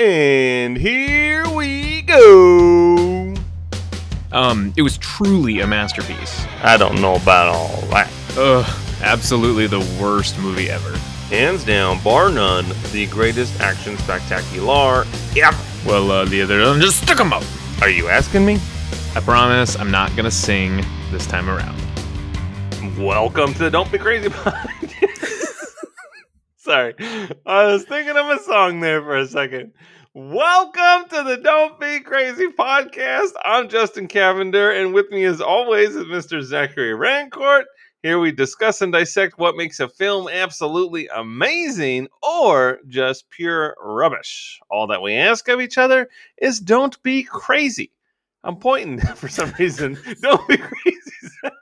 And here we go. Um, it was truly a masterpiece. I don't know about all that. Ugh, absolutely the worst movie ever. Hands down, bar none, the greatest action spectacular ever. Well, uh, the other one just stuck 'em up. Are you asking me? I promise I'm not gonna sing this time around. Welcome to the Don't Be Crazy podcast. Sorry, I was thinking of a song there for a second. Welcome to the Don't Be Crazy podcast. I'm Justin Cavender, and with me, as always, is Mr. Zachary Rancourt. Here we discuss and dissect what makes a film absolutely amazing or just pure rubbish. All that we ask of each other is don't be crazy. I'm pointing for some reason. Don't be crazy. Zach.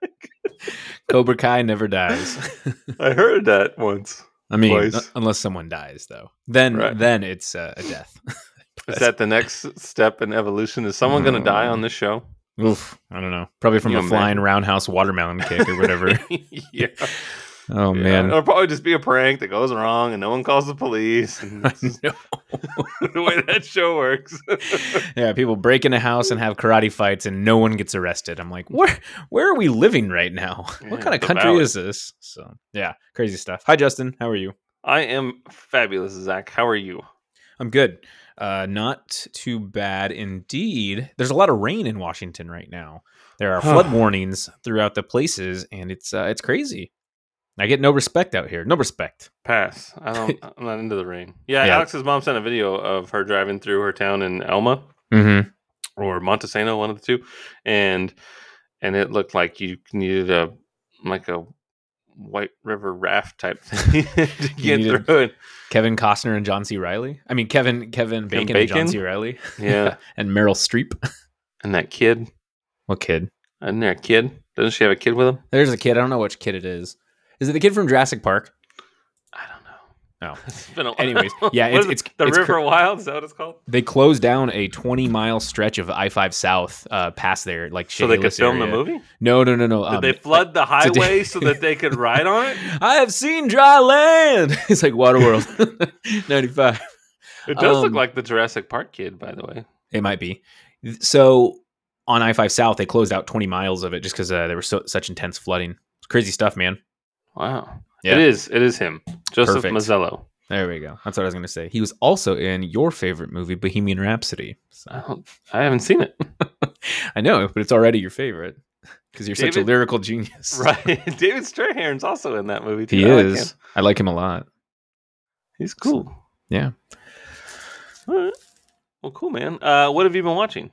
Cobra Kai never dies. I heard that once. I mean, unless someone dies, though. Then, Right. then it's uh, a death. Is that the next step in evolution? Is someone going to die on this show? Oof, I don't know. Probably from You a flying roundhouse watermelon kick or whatever. yeah. oh Yeah. man, It'll probably just be a prank that goes wrong and no one calls the police. And I this is know. the way that show works. yeah, people break in a house and have karate fights, and no one gets arrested. I'm like, where, where are we living right now? Yeah, what kind of country valley. is this? So, yeah, crazy stuff. Hi, Justin. How are you? I am fabulous, Zach. How are you? I'm good. Uh, not too bad indeed. There's a lot of rain in Washington right now. There are flood warnings throughout the places, and it's uh, it's crazy. I get no respect out here. No respect. Pass. I don't. I'm not into the rain. Yeah, Yeah. Alex's mom sent a video of her driving through her town in Elma Mm-hmm. or Montesano, one of the two, and and it looked like you needed a like a White River raft type thing to get through it. Kevin Costner and John C. Reilly. I mean, Kevin Kevin Bacon, and John C. Reilly. Yeah, and Meryl Streep. and that kid, What kid? isn't there a kid? Doesn't she have a kid with him? There's a kid. I don't know which kid it is. Is it the kid from Jurassic Park? I don't know. Oh. It's been a while. Anyways, yeah, it's- it's- the it's cr- River Wild. Is that what it's called? They closed down a 20 mile stretch of I 5 South uh, past there, like So they could film the movie. No, no, no, no. Did um, they flood the highway so that they could ride on it? I have seen dry land. It's like Waterworld 95. It does look Um, like the Jurassic Park kid, by the way. It might be. So on I 5 South, they closed out 20 miles of it just because uh, there was so, such intense flooding. It's crazy stuff, man. Wow. Yeah. It is. It is him, Joseph Perfect. Mazzello. There we go. That's what I was going to say. He was also in your favorite movie, Bohemian Rhapsody. So- I, I haven't seen it. I know, but it's already your favorite because you're such a lyrical genius. Right. David Strathairn's also in that movie. Too. He I is. him. I like him a lot. He's cool. Yeah. All right. Well, cool, man. Uh, what have you been watching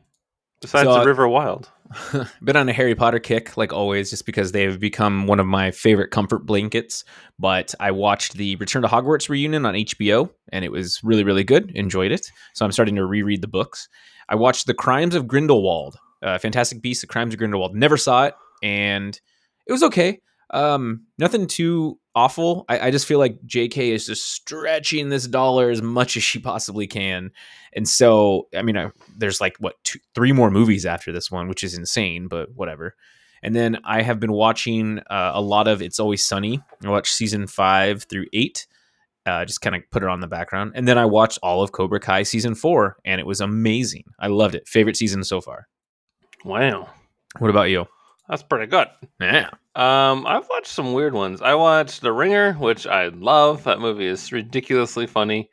besides So, the River Wild? Been on a Harry Potter kick, like always, just because they've become one of my favorite comfort blankets. But I watched the Return to Hogwarts reunion on HBO, and it was really, really good. Enjoyed it. So I'm starting to reread the books. I watched The Crimes of Grindelwald, uh, Fantastic Beasts: The Crimes of Grindelwald. Never saw it, and it was okay. Um, nothing too awful. I, I just feel like J.K. is just stretching this dollar as much as she possibly can, and so I mean, I, there's like what two, three more movies after this one, which is insane, but whatever. And then I have been watching uh, a lot of It's Always Sunny. I watched season five through eight. Uh, just kind of put it on the background, and then I watched all of Cobra Kai season four, and it was amazing. I loved it. Favorite season so far. Wow. What about you? That's pretty good. Yeah. Um, I've watched some weird ones. I watched The Ringer, which I love. That movie is ridiculously funny.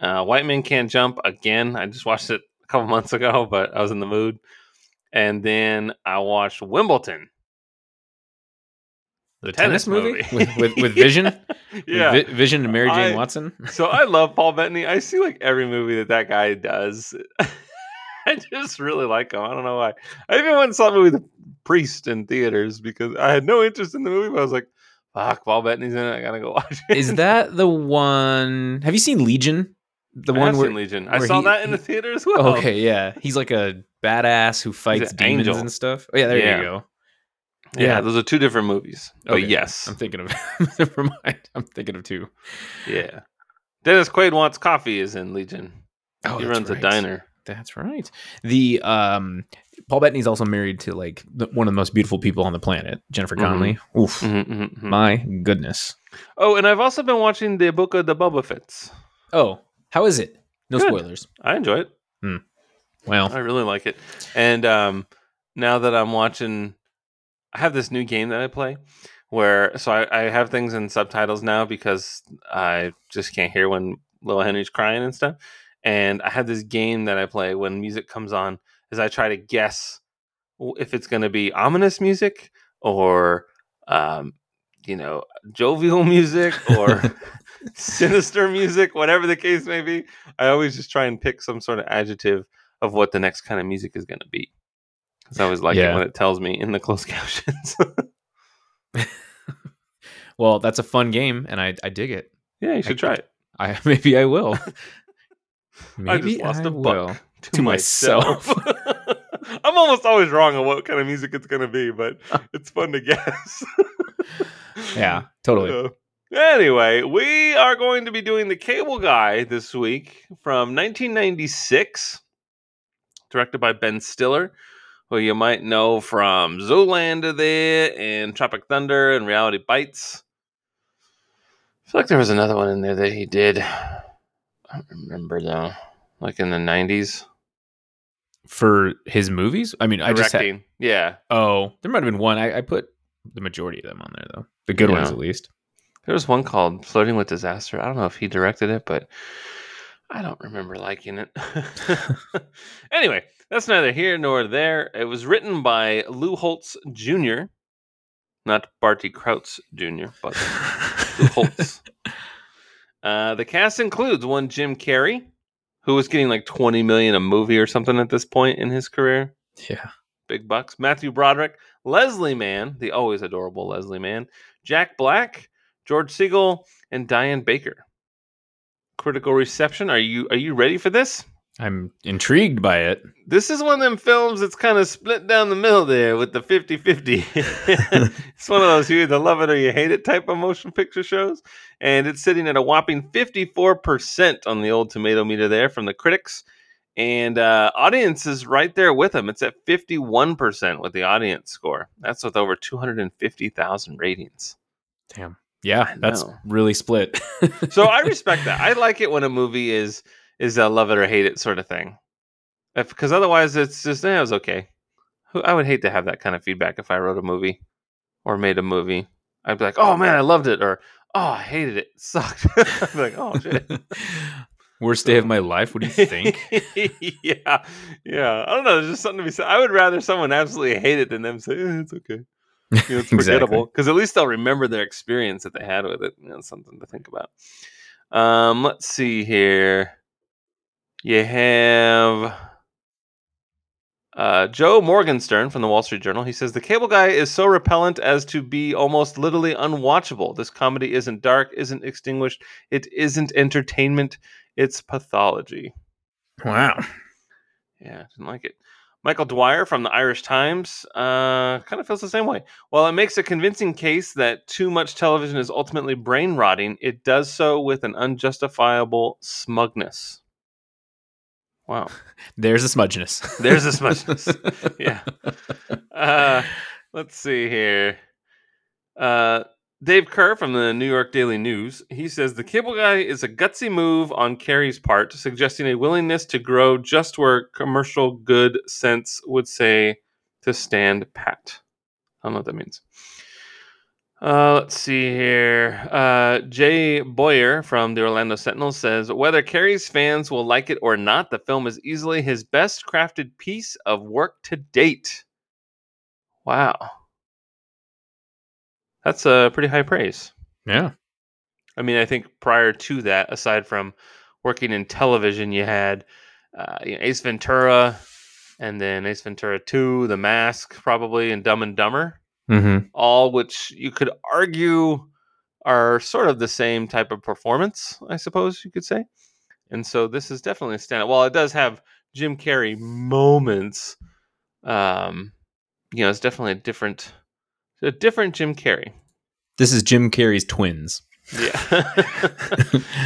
Uh, White Men Can't Jump again. I just watched it a couple months ago, but I was in the mood. And then I watched Wimbledon, The tennis tennis, movie, movie. with, with with Vision, yeah. with Vi- Vision and Mary Jane I- Watson. so I love Paul Bettany. I see like every movie that that guy does. I just really like him. I don't know why. I even went and saw the movie The Priest in theaters because I had no interest in the movie, but I was like, "Fuck, Paul Bettany's in it. I gotta go watch it." Is that the one? Have you seen Legion? The I one where seen Legion. I where saw he- that in the theater as well. Okay, yeah, he's like a badass who fights an demons angel. and stuff. Oh, yeah, there Yeah. you go. Yeah, Yeah. those are two different movies. But Okay. yes, I'm thinking of. Never mind. I'm thinking of two. yeah. Dennis Quaid wants coffee is in Legion. Oh, he runs a diner. That's right. The um, Paul Bettany's also married to like the, one of the most beautiful people on the planet, Jennifer Mhm. Connelly. Oof, Mhm, mhm, mhm. my goodness. Oh, and I've also been watching the Book of the Boba Fetts. Oh, how is it? No Good. spoilers. I enjoy it. Well, I really like it. And um, now that I'm watching, I have this new game that I play where so I, I have things in subtitles now because I just can't hear when little Henry's crying and stuff. And I have this game that I play when music comes on, is I try to guess if it's going to be ominous music or, um, you know, jovial music or sinister music, whatever the case may be. I always just try and pick some sort of adjective of what the next kind of music is going to be. Because I always like it when it tells me in the closed captions. well, that's a fun game, and I I dig it. yeah, you should try it. I maybe I will. I just lost a a buck to, To myself. I'm almost always wrong on what kind of music it's going to be, but it's fun to guess. Yeah, totally. Uh, anyway, we are going to be doing The Cable Guy this week from 1996, directed by Ben Stiller, who you might know from Zoolander there and Tropic Thunder and Reality Bites. I feel like there was another one in there that he did. I don't remember though. Like in the 90s. For his movies, I mean, I just had, Directing. yeah. oh, there might have been one. I, I put the majority of them on there though, the good ones at least. There was one called Flirting with Disaster. I don't know if he directed it, but I don't remember liking it. anyway, that's neither here nor there. It was written by Lou Holtz Jr., not Barty Crouch Jr., but Lou Holtz. Uh, the cast includes one Jim Carrey, who was getting like 20 million a movie or something at this point in his career yeah, big bucks. Matthew Broderick, Leslie Mann, the always adorable Leslie Mann, Jack Black, George Segal, and Diane Baker. Critical reception. Are you are you ready for this? I'm intrigued by it. This is one of them films that's kind of split down the middle there with the 50-50. it's one of those you either love it or you hate it type of motion picture shows. And it's sitting at a whopping 54% on the old tomato meter there from the critics. And uh, audience is right there with them. It's at 51% with the audience score. That's with over 250,000 ratings. Damn. Yeah, that's really split. So I respect that. I like it when a movie is is a love it or hate it sort of thing. Because otherwise, it's just eh, it was okay. I would hate to have that kind of feedback if I wrote a movie or made a movie. I'd be like, "Oh man, I loved it," or "Oh, I hated it. It sucked." I'd be like, "Oh shit." Worst day of my life. What do you think? yeah, yeah. I don't know. There's just something to be said. I would rather someone absolutely hate it than them say eh, it's okay. You know, it's forgettable because at least they'll remember their experience that they had with it. You know, something to think about. Um, let's see here. You have uh, Joe Morgenstern from the Wall Street Journal. He says the cable guy is so repellent as to be almost literally unwatchable. This comedy isn't dark, isn't extinguished, it isn't entertainment, it's pathology. wow. Yeah, didn't like it. Michael Dwyer from the Irish Times uh, kind of feels the same way. While it makes a convincing case that too much television is ultimately brain rotting, it does so with an unjustifiable smugness. Wow. There's a smudginess. There's a smudginess. Yeah. Uh, let's see here. Uh, Dave Kehr from the New York Daily News. He says the cable guy is a gutsy move on Carrey's part, suggesting a willingness to grow just where commercial good sense would say to stand pat. I don't know what that means. Uh, let's see here. Uh, Jay Boyer from the Orlando Sentinel says whether Carrey's fans will like it or not, the film is easily his best crafted piece of work to date. Wow. That's a pretty high praise. yeah. I mean, I think prior to that, aside from working in television, you had uh, you know, Ace Ventura, and then Ace Ventura Two, The Mask, probably, and Dumb and Dumber. Mm-hmm. All which you could argue are sort of the same type of performance, I suppose you could say. And so this is definitely a standout. While it does have Jim Carrey moments, um, you know, it's definitely a different, a different Jim Carrey. This is Jim Carrey's twins. Yeah.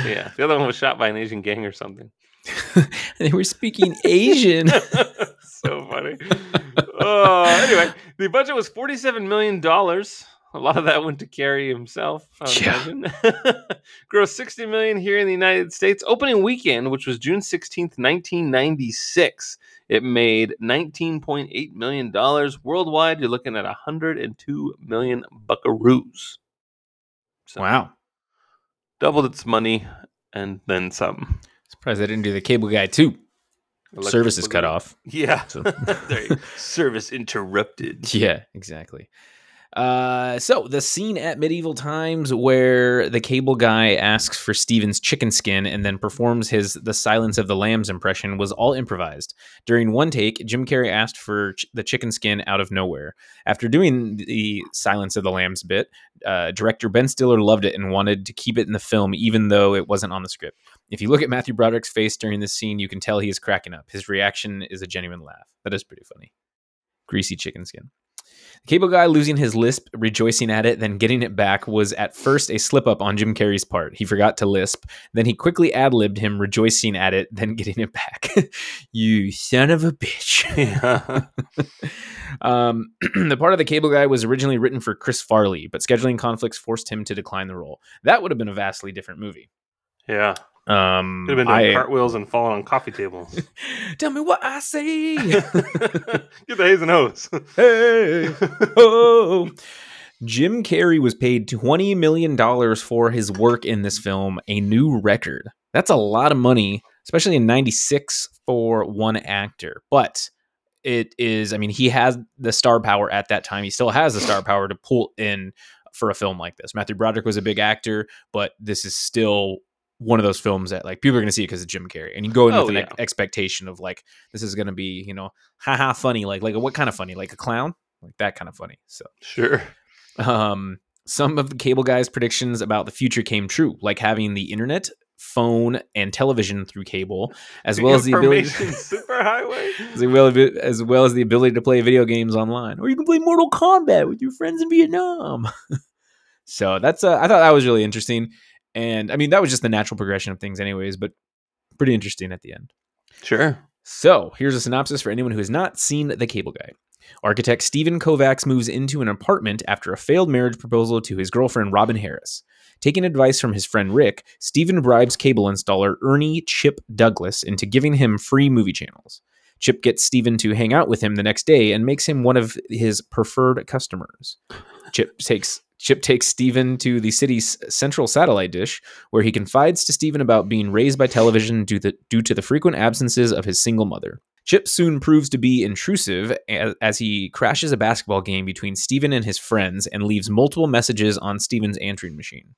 yeah. The other one was shot by an Asian gang or something. they were speaking Asian. so funny. Oh, anyway, the budget was $47 million. A lot of that went to Carrey himself. Yeah. Grossed 60 million here in the United States. Opening weekend, which was June 16th, 1996, it made 19.8 million dollars worldwide. You're looking at 102 million buckaroos. So Wow. doubled its money and then some. Surprised I didn't do the cable guy too. Electric Service is cut off. Yeah. So- there you go. Service interrupted. Yeah, exactly. Uh, so the scene at medieval times where the cable guy asks for Steven's chicken skin and then performs his "The Silence of the Lambs" impression was all improvised. During one take, Jim Carrey asked for ch- the chicken skin out of nowhere. After doing the "Silence of the Lambs" bit, uh, director Ben Stiller loved it and wanted to keep it in the film, even though it wasn't on the script. If you look at Matthew Broderick's face during this scene, you can tell he is cracking up. His reaction is a genuine laugh. That is pretty funny. Greasy chicken skin. The cable guy losing his lisp, rejoicing at it, then getting it back was at first a slip up on Jim Carrey's part. He forgot to lisp. Then he quickly ad libbed him, rejoicing at it, then getting it back. you son of a bitch. Um, the part of the cable guy was originally written for Chris Farley, but scheduling conflicts forced him to decline the role. That would have been a vastly different movie. yeah. Um, Could have been doing I- cartwheels and falling on coffee tables. Tell me what I say. Get the A's and hose. hey, oh. Jim Carrey was paid $20 million for his work in this film, a new record. That's a lot of money, especially in 96 for one actor. But it is, I mean, he has the star power at that time. He still has the star power to pull in for a film like this. Matthew Broderick was a big actor, but this is still one of those films that like people are going to see it because of Jim Carrey, and you go in Oh, with an yeah. ex- expectation of like this is going to be you know haha funny like like what kind of funny like a clown like that kind of funny. So Sure. um, some of the cable guys' predictions about the future came true, like having the internet, phone, and television through cable, as well as the ability. Information superhighway. As well, as well as the ability to play video games online, or you can play Mortal Kombat with your friends in Vietnam. so that's uh, I thought that was really interesting, and I mean that was just the natural progression of things, anyways. But pretty interesting at the end. Sure. So here's a synopsis for anyone who has not seen The Cable Guy. Architect Steven Kovacs moves into an apartment after a failed marriage proposal to his girlfriend Robin Harris. Taking advice from his friend Rick, Steven bribes cable installer Ernie Chip Douglas into giving him free movie channels. Chip gets Steven to hang out with him the next day and makes him one of his preferred customers. Chip takes Chip takes Steven to the city's central satellite dish, where he confides to Steven about being raised by television due, the, due to the frequent absences of his single mother. Chip soon proves to be intrusive as, as he crashes a basketball game between Steven and his friends and leaves multiple messages on Steven's answering machine.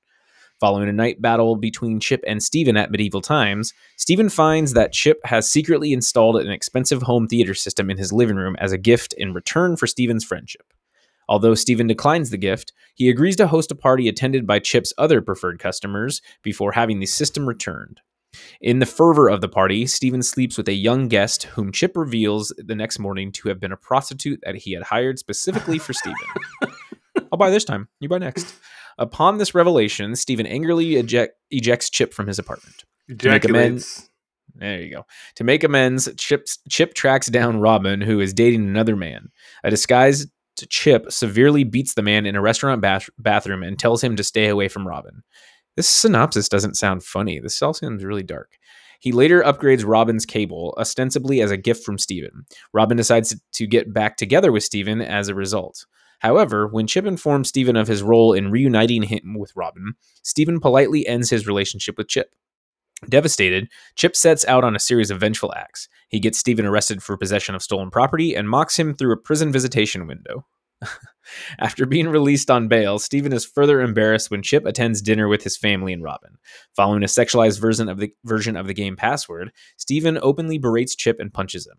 Following a night battle between Chip and Steven at medieval times, Steven finds that Chip has secretly installed an expensive home theater system in his living room as a gift in return for Steven's friendship. Although Steven declines the gift, he agrees to host a party attended by Chip's other preferred customers before having the system returned. In the fervor of the party, Steven sleeps with a young guest whom Chip reveals the next morning to have been a prostitute that he had hired specifically for Steven. I'll buy this time. You buy next. Upon this revelation, Steven angrily eject- ejects Chip from his apartment. make amends- Ejaculates. There you go. To make amends, Chip's, Chip tracks down Robin, who is dating another man. A disguised Chip severely beats the man in a restaurant bath- bathroom and tells him to stay away from Robin. This synopsis doesn't sound funny. This all sounds really dark. He later upgrades Robin's cable, ostensibly as a gift from Steven. Robin decides to get back together with Steven as a result. However, when Chip informs Steven of his role in reuniting him with Robin, Steven politely ends his relationship with Chip. Devastated, Chip sets out on a series of vengeful acts. He gets Steven arrested for possession of stolen property and mocks him through a prison visitation window. After being released on bail, Steven is further embarrassed when Chip attends dinner with his family and Robin. Following a sexualized version of the version of the game password, Steven openly berates Chip and punches him.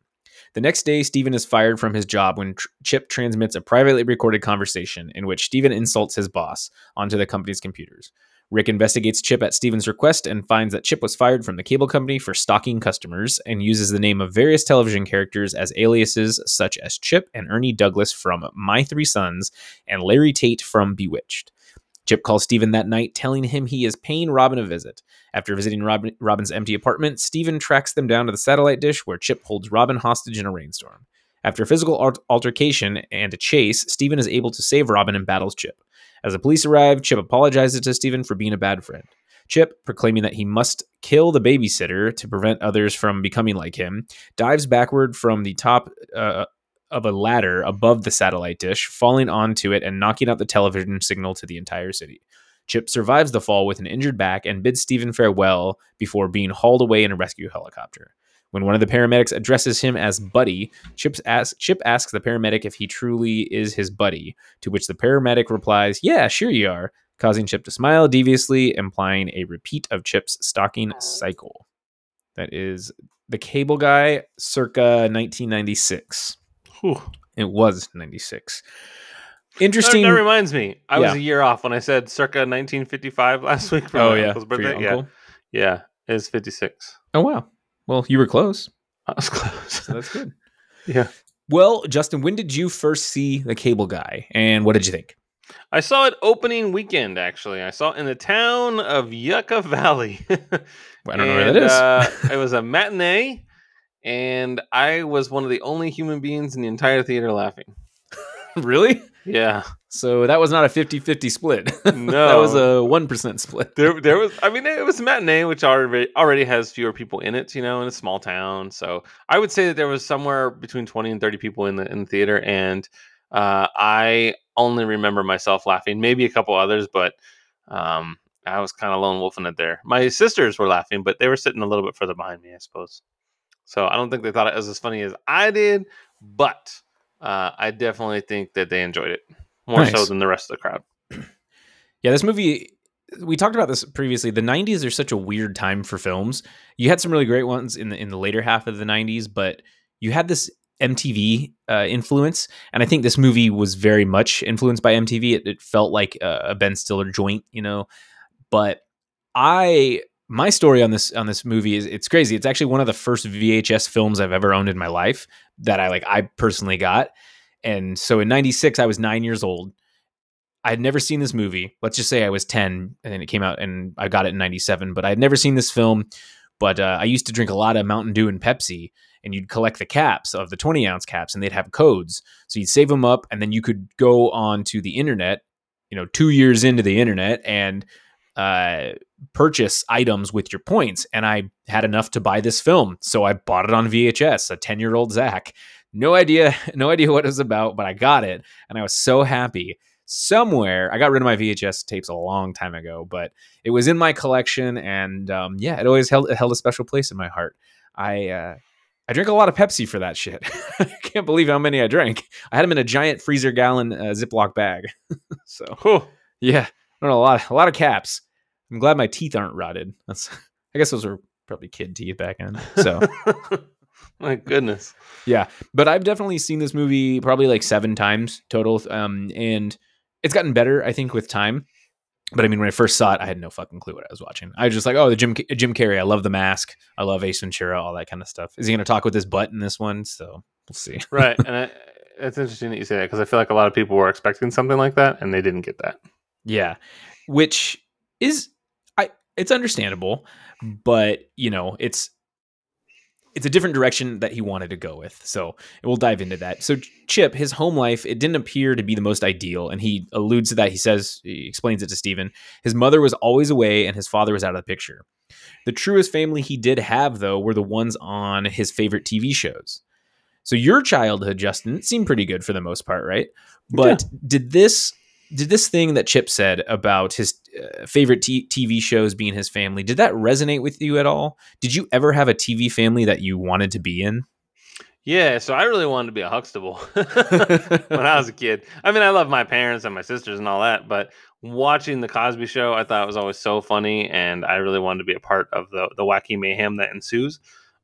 The next day, Steven is fired from his job when Chip transmits a privately recorded conversation in which Steven insults his boss onto the company's computers. Rick investigates Chip at Steven's request and finds that Chip was fired from the cable company for stalking customers and uses the name of various television characters as aliases, such as Chip and Ernie Douglas from My Three Sons and Larry Tate from Bewitched. Chip calls Steven that night, telling him he is paying Robin a visit. After visiting Robin, Robin's empty apartment, Steven tracks them down to the satellite dish where Chip holds Robin hostage in a rainstorm. After a physical altercation and a chase, Steven is able to save Robin and battles Chip. As the police arrive, Chip apologizes to Steven for being a bad friend. Chip, proclaiming that he must kill the babysitter to prevent others from becoming like him, dives backward from the top uh, of a ladder above the satellite dish, falling onto it and knocking out the television signal to the entire city. Chip survives the fall with an injured back and bids Steven farewell before being hauled away in a rescue helicopter. When one of the paramedics addresses him as Buddy, Chip asks the paramedic if he truly is his buddy, to which the paramedic replies, Yeah, sure you are, causing Chip to smile deviously, implying a repeat of Chip's stalking cycle. That is The Cable Guy circa 1996. Whew. It was 96. Interesting. that reminds me. I was a year off when I said circa 1955 last week for oh, my yeah. uncle's For your birthday. Yeah, uncle? yeah, it's 56. Oh, wow. Well, you were close. I was close. So that's good. yeah. Well, Justin, when did you first see The Cable Guy and what did you think? I saw it opening weekend. Actually, I saw it in the town of Yucca Valley. I don't know where that is. uh, it was a matinee, and I was one of the only human beings in the entire theater laughing. really? Yeah, So that was not a 50-50 split. No. that was a 1% split. there, there was. I mean, it was a matinee, which already already has fewer people in it. You know, in a small town. So I would say that there was somewhere between twenty and thirty people in the in the theater, and uh, I only remember myself laughing, maybe a couple others, but um, I was kind of lone wolfing it there. My sisters were laughing, but they were sitting a little bit further behind me, I suppose. So I don't think they thought it was as funny as I did, but uh, I definitely think that they enjoyed it more so than the rest of the crowd. Yeah, this movie we talked about this previously. The 90s are such a weird time for films. You had some really great ones in the in the later half of the 90s, but you had this MTV uh, influence, and I think this movie was very much influenced by MTV. It, it felt like a, a Ben Stiller joint, you know. But I my story on this on this movie is it's crazy. It's actually one of the first VHS films I've ever owned in my life that I like I personally got. And so in 96 I was 9 years old. I had never seen this movie. Let's just say I was 10 and then it came out and I got it in 97, but I had never seen this film. But uh, I used to drink a lot of Mountain Dew and Pepsi, and you'd collect the caps of the 20 ounce caps, and they'd have codes. So you'd save them up, and then you could go on to the internet, you know, two years into the internet and uh, purchase items with your points. And I had enough to buy this film. So I bought it on VHS, a 10 year old Zach. No idea, no idea what it was about, but I got it. And I was so happy somewhere i got rid of my vhs tapes a long time ago but it was in my collection and um, yeah it always held, it held a special place in my heart i uh, i drank a lot of pepsi for that shit i can't believe how many i drank i had them in a giant freezer gallon uh, ziploc bag so Whew. yeah I don't know, a lot a lot of caps i'm glad my teeth aren't rotted that's i guess those were probably kid teeth back then so My goodness. yeah, but I've definitely seen this movie probably like seven times total, um, and it's gotten better, I think, with time. But I mean, when I first saw it, I had no fucking clue what I was watching. I was just like, oh, the Jim Jim Carrey. I love the mask. I love Ace Ventura. All that kind of stuff. Is he going to talk with his butt in this one? So we'll see. right and I, it's interesting that you say that because i feel like a lot of people were expecting something like that and they didn't get that Yeah, which is. It's understandable, but you know, it's it's a different direction that he wanted to go with. So we'll dive into that. So Chip, his home life, it didn't appear to be the most ideal, and he alludes to that. He says he explains it to Steven. His mother was always away, and his father was out of the picture. The truest family he did have, though, were the ones on his favorite TV shows. So your childhood, Justin, seemed pretty good for the most part, right? But did this did this thing that Chip said about his uh, favorite t- TV shows being his family did that resonate with you at all? Did you ever have a TV family that you wanted to be in? yeah so i really wanted to be a huxtable when i was a kid i mean i love my parents and my sisters and all that but watching the cosby show i thought it was always so funny and i really wanted to be a part of the, the wacky mayhem that ensues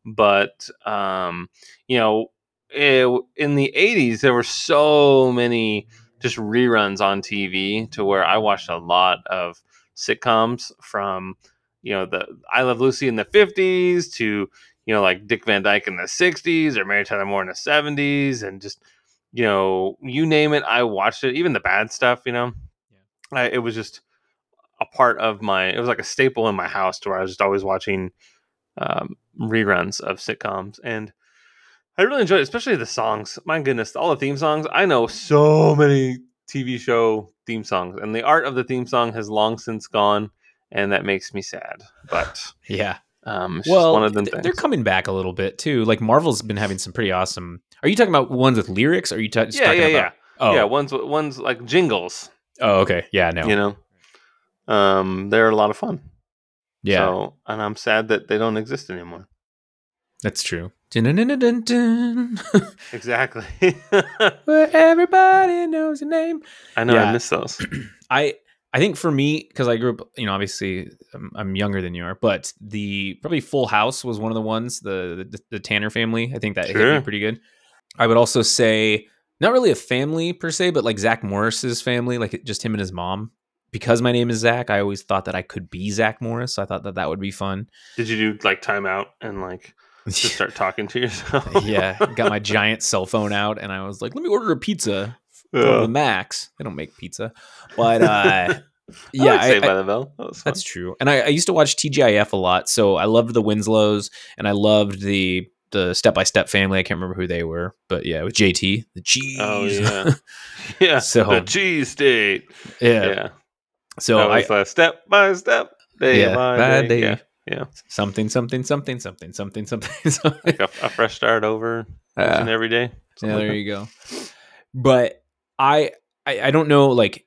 but um you know it, in the 80s there were so many just reruns on tv to where i watched a lot of sitcoms from you know the i love lucy in the 50s to you know like dick van dyke in the 60s or mary tyler moore in the 70s and just you know you name it i watched it even the bad stuff you know? I, it was just a part of my it was like a staple in my house to where i was just always watching um, reruns of sitcoms and I really enjoyed it, especially the songs. My goodness, all the theme songs. I know so many TV show theme songs, and the art of the theme song has long since gone, and that makes me sad. But Yeah. um, it's Well, just one of them th- they're coming back a little bit too. Like Marvel's been having some pretty awesome. Are you talking about ones with lyrics? Are you ta- yeah, talking yeah, about? yeah, Oh, yeah. One's one's like jingles. oh, okay. Yeah, no. You know, um, they're a lot of fun. yeah, So, and I'm sad that they don't exist anymore. that's true. Exactly. Where everybody knows your name. I know Yeah. I miss those. I I think for me because I grew up, you know, obviously I'm, I'm younger than you are, but the probably Full House was one of the ones the the, the Tanner family. I think that hit me pretty good. I would also say not really a family per se, but like Zach Morris's family, like just him and his mom. Because my name is Zach, I always thought that I could be Zach Morris. So I thought that that would be fun. Did you do like timeout and like just start talking to yourself? yeah, got my giant cell phone out and I was like, "Let me order a pizza from Yeah. the Max." They don't make pizza, but uh, yeah, I- I- by the bell. That that's true. And I, I used to watch TGIF a lot, so I loved the Winslows and I loved the the Step by Step family. I can't remember who they were, but yeah, with JT, the cheese. Oh yeah, yeah. So- the cheese state. yeah. Yeah. So that I was uh, step by step, day yeah, by day. day. Yeah. Yeah. something something something something something something. something. Like a, a fresh start over and ah. every day. Yeah, like there that. you go. But I, I I don't know like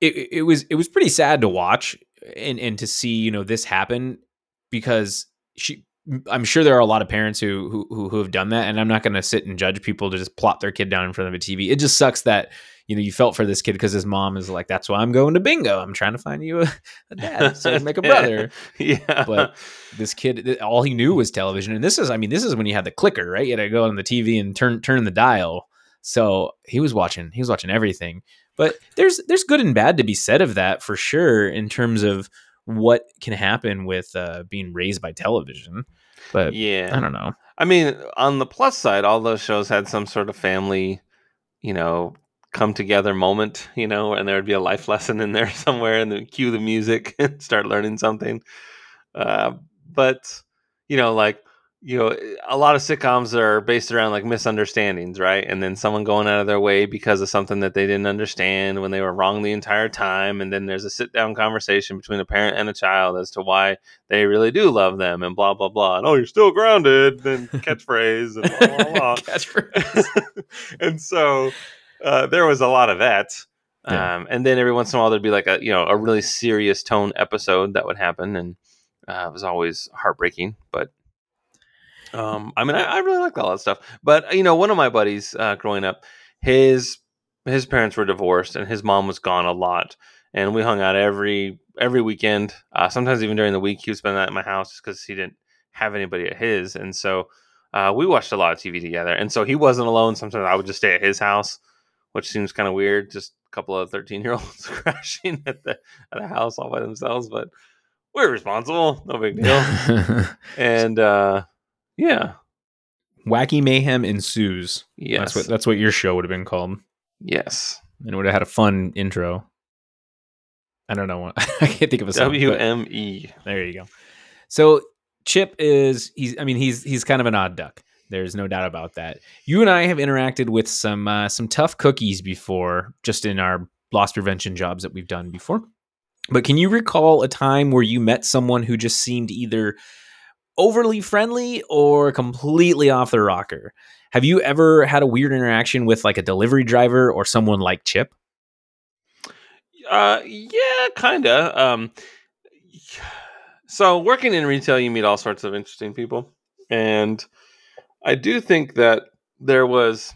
it, it- was it was pretty sad to watch and and to see you know this happen because she I'm sure there are a lot of parents who who who, who have done that and I'm not going to sit and judge people to just plop their kid down in front of a TV. It just sucks that you know you felt for this kid because his mom is like that's why I'm going to bingo. I'm trying to find you a, a dad so I can make a brother. Yeah. But- this kid all he knew was television and this is i mean this is when you had the clicker right? You had to go on the tv and turn turn the dial. So he was watching he was watching everything. But there's there's good and bad to be said of that for sure in terms of what can happen with uh, being raised by television. But yeah. i don't know. I mean, on the plus side, all those shows had some sort of family, you know, come together moment, you know, and there would be a life lesson in there somewhere, and then cue the music and start learning something. Uh, but you know, like you know, a lot of sitcoms are based around like misunderstandings, right? And then someone going out of their way because of something that they didn't understand when they were wrong the entire time, and then there's a sit down conversation between a parent and a child as to why they really do love them and blah blah blah. And oh, you're still grounded, then catchphrase and blah blah blah. Catchphrase. and so uh, there was a lot of that. Yeah. Um, and then every once in a while there'd be like a you know a really serious tone episode that would happen, and uh, it was always heartbreaking. But um, I mean, I, I really liked all that stuff. But you know, one of my buddies uh, growing up, his his parents were divorced, and his mom was gone a lot, and we hung out every every weekend. Uh, sometimes even during the week, he would spend that at my house because he didn't have anybody at his, and so uh, we watched a lot of TV together. And so he wasn't alone. Sometimes I would just stay at his house, which seems kind of weird. Just a couple of thirteen year olds crashing at the at a house all by themselves, but we're responsible. No big deal. and uh, yeah, wacky mayhem ensues yes, that's what that's what your show would have been called yes. and it would have had a fun intro i don't know i can't think of a song, WME. There you go. So Chip is he's I mean he's he's kind of an odd duck. There's no doubt about that. You and I have interacted with some uh, some tough cookies before, just in our loss prevention jobs that we've done before. But can you recall a time where you met someone who just seemed either overly friendly or completely off the rocker? Have you ever had a weird interaction with like a delivery driver or someone like Chip? Uh, yeah, kinda. Um, so working in retail, you meet all sorts of interesting people, and I do think that there was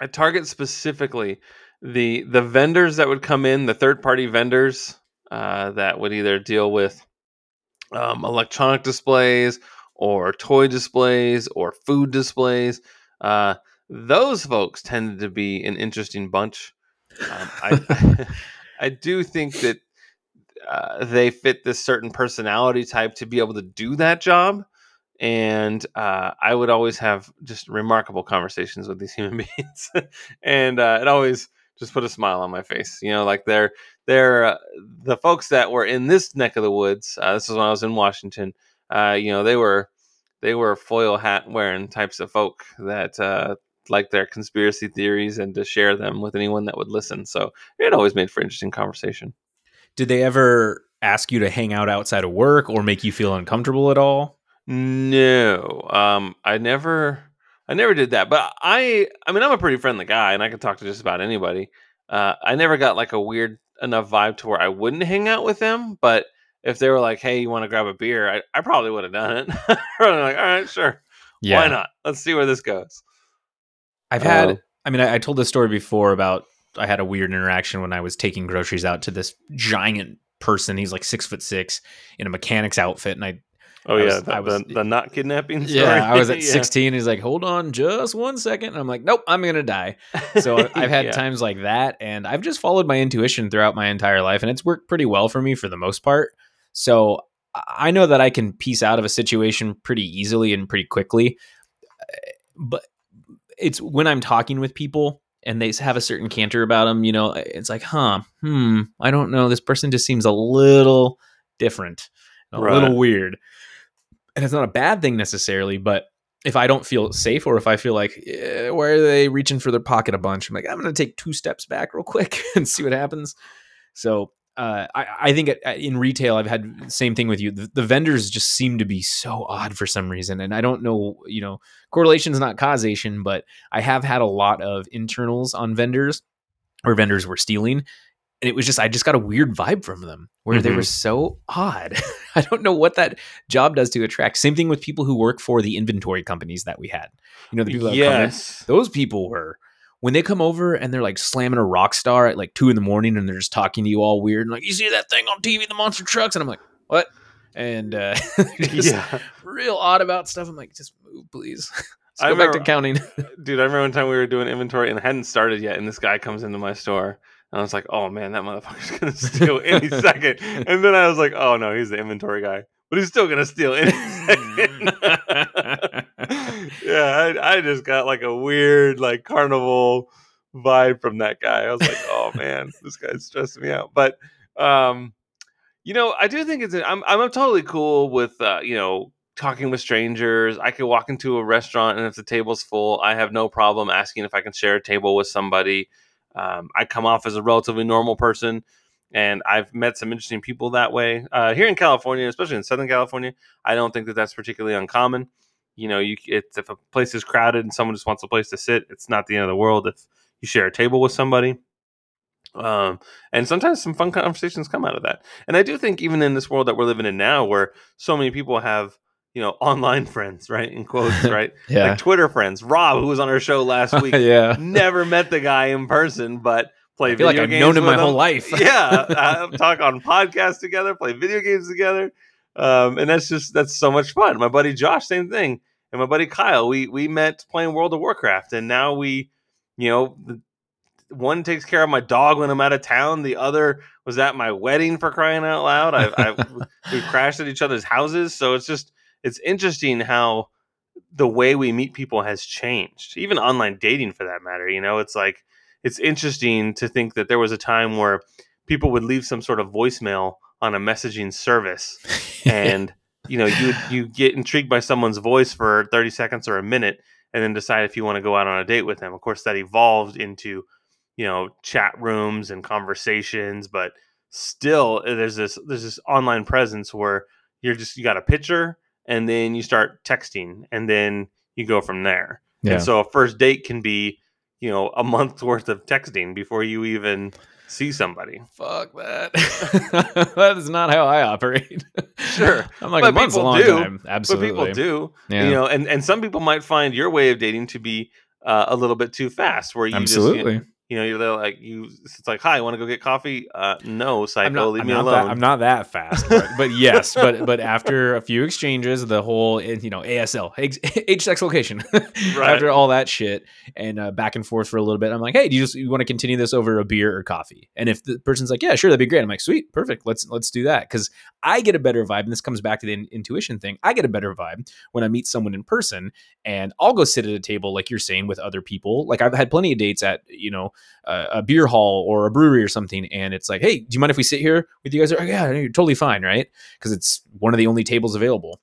a target specifically the the vendors that would come in, the third party vendors uh, that would either deal with um, electronic displays or toy displays or food displays. Uh, those folks tended to be an interesting bunch. Um, I I do think that uh, they fit this certain personality type to be able to do that job. And uh, I would always have just remarkable conversations with these human beings, and uh, it always just put a smile on my face. You know, like they're they're uh, the folks that were in this neck of the woods. Uh, this is when I was in Washington. Uh, you know, they were they were foil hat wearing types of folk that uh, like their conspiracy theories and to share them with anyone that would listen. So it always made for interesting conversation. Did they ever ask you to hang out outside of work or make you feel uncomfortable at all? No, um, I never, I never did that. But I, I mean, I'm a pretty friendly guy, and I can talk to just about anybody. Uh, I never got like a weird enough vibe to where I wouldn't hang out with them. But if they were like, "Hey, you want to grab a beer?" I, I probably would have done it. Probably like, all right, sure, yeah. why not? Let's see where this goes. I've had. Um, I mean, I, I told this story before about I had a weird interaction when I was taking groceries out to this giant person. He's like six foot six in a mechanic's outfit, and I Oh I yeah, was- the, was- the, not kidnapping. Story. yeah, I was at Yeah. 16. He's like, hold on just one second. And I'm like, nope, I'm going to die. So I've had Yeah. times like that. And I've just followed my intuition throughout my entire life. And it's worked pretty well for me for the most part. So I- I know that I can piece out of a situation pretty easily and pretty quickly. But it's when I'm talking with people and they have a certain canter about them, you know, it's like, huh, hmm, I don't know. This person just seems a little different, a Right. little weird. And it's not a bad thing necessarily, but if I don't feel safe or if I feel like, eh, why are they reaching for their pocket a bunch? I'm like, I'm going to take two steps back real quick and see what happens. So uh, I, I think at- in retail, I've had the same thing with you. The, the vendors just seem to be so odd for some reason. And I don't know, you know, correlation is not causation, but I have had a lot of internals on vendors where vendors were stealing. And it was just, I just got a weird vibe from them where they Mhm. were so odd. I don't know what that job does to attract. Same thing with people who work for the inventory companies that we had. You know, the people that come in, yes. those people were when they come over and they're like slamming a rock star at like two in the morning and they're just talking to you all weird and like you see that thing on TV, the monster trucks, and I'm like, what? And uh, yeah, real odd about stuff. I'm like, just move, please. I go back to counting. dude. I remember one time we were doing inventory and it hadn't started yet, and this guy comes into my store. And I was like, "Oh man, that motherfucker's gonna steal any second. And then I was like, "Oh no, he's the inventory guy, but he's still gonna steal any second. yeah, I, I just got like a weird like carnival vibe from that guy. I was like, "Oh man, this guy's stressing me out." But um, you know, I do think it's I'm I'm totally cool with uh, you know talking with strangers. I could walk into a restaurant and if the table's full, I have no problem asking if I can share a table with somebody. Um, I come off as a relatively normal person, and I've met some interesting people that way. Uh, here in California, especially in Southern California, I don't think that that's particularly uncommon. You know, you it's, if a place is crowded and someone just wants a place to sit, it's not the end of the world if you share a table with somebody. Um, and sometimes some fun conversations come out of that. And I do think even in this world that we're living in now, where so many people have you know online friends, right? In quotes, right? Yeah. Like Twitter friends. Rob, who was on our show last week, yeah. never met the guy in person, but play I feel like I've games known him my whole life. yeah, uh, talk on podcasts together, play video games together, um, and that's just that's so much fun. My buddy Josh, same thing, and my buddy Kyle. We we met playing World of Warcraft, and now we, you know, the, one takes care of my dog when I'm out of town. The other was at my wedding for crying out loud. I, I we've crashed at each other's houses, so it's just it's interesting how the way we meet people has changed, even online dating for that matter. You know, it's like it's interesting to think that there was a time where people would leave some sort of voicemail on a messaging service and you know you you get intrigued by someone's voice for 30 seconds or a minute and then decide if you want to go out on a date with them of course that evolved into you know chat rooms and conversations but still there's this there's this online presence where you're just you got a picture and then you start texting and then you go from there Yeah. and so a first date can be you know a month's worth of texting before you even see somebody Fuck that. that is not how I operate. Sure. I'm like But a month's a people long do. time. Absolutely. But people do, Yeah. you know, and, and some people might find your way of dating to be uh, a little bit too fast, where you Absolutely. just, you know, you're there like you. It's like, hi, I want to go get coffee? Uh, no, psycho, I'm not, leave I'm me alone. That, I'm not that fast, but, but yes, but but after a few exchanges, the whole eh, you know ASL age, sex location, after all that shit and uh, back and forth for a little bit, I'm like, hey, do you just you want to continue this over a beer or coffee? And if the person's like, yeah, sure, that'd be great. I'm like, sweet, perfect, let's let's do that because I get a better vibe, and this comes back to the in- intuition thing. I get a better vibe when I meet someone in person, and I'll go sit at a table like you're saying with other people. Like I've had plenty of dates at you know a beer hall or a brewery or something, and it's like, hey, do you mind if we sit here with you guys? Like, yeah, you're totally fine, right? Because it's one of the only tables available.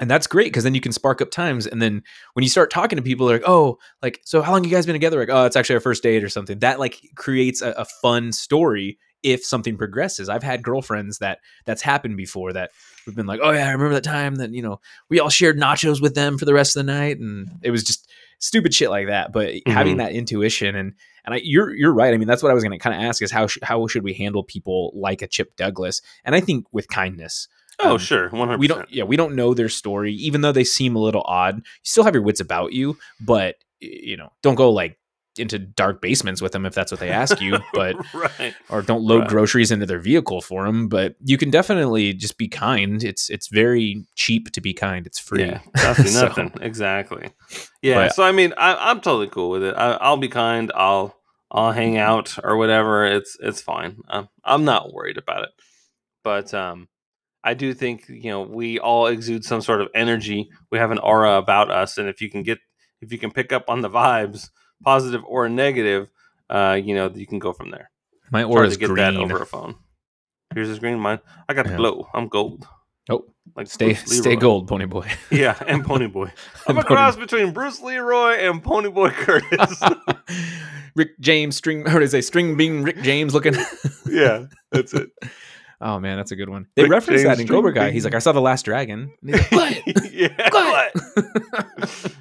and that's great because then you can spark up times and then when you start talking to people they're like oh like so how long you guys been together like oh it's actually our first date or something that like creates a, a fun story if something progresses i've had girlfriends that that's happened before that we've been like oh yeah i remember that time that you know we all shared nachos with them for the rest of the night and it was just stupid shit like that but having Mhm. that intuition and and I, you're you're right i mean that's what i was going to kind of ask is how sh- how should we handle people like a chip douglas and i think with kindness Oh, Um, sure, one hundred. we don't yeah we don't know their story even though they seem a little odd you still have your wits about you but you know don't go like into dark basements with them if that's what they ask you but right. or don't load Right. groceries into their vehicle for them but you can definitely just be kind it's it's very cheap to be kind it's free Yeah, So- nothing. exactly. Yeah. But- so I mean, I, I'm totally cool with it. I, I'll be kind. I'll I'll hang out or whatever. It's it's fine. I'm I'm not worried about it. But um, I do think you know we all exude some sort of energy. We have an aura about us, and if you can get if you can pick up on the vibes, positive or negative, uh, you know you can go from there. my aura is to get green that over a phone. Here's his green mine. I got the Yeah. glow. I'm gold. oh Like stay Bruce stay Leroy. gold pony boy Yeah, and Pony Boy. I'm a cross between Bruce Leroy and Pony Boy Curtis. rick james string or is a string bean rick james looking yeah, that's it. Oh man, that's a good one. They Rick reference James that in Cobra String Kai. He's like, I saw the last dragon. And he's like, what? yeah, What?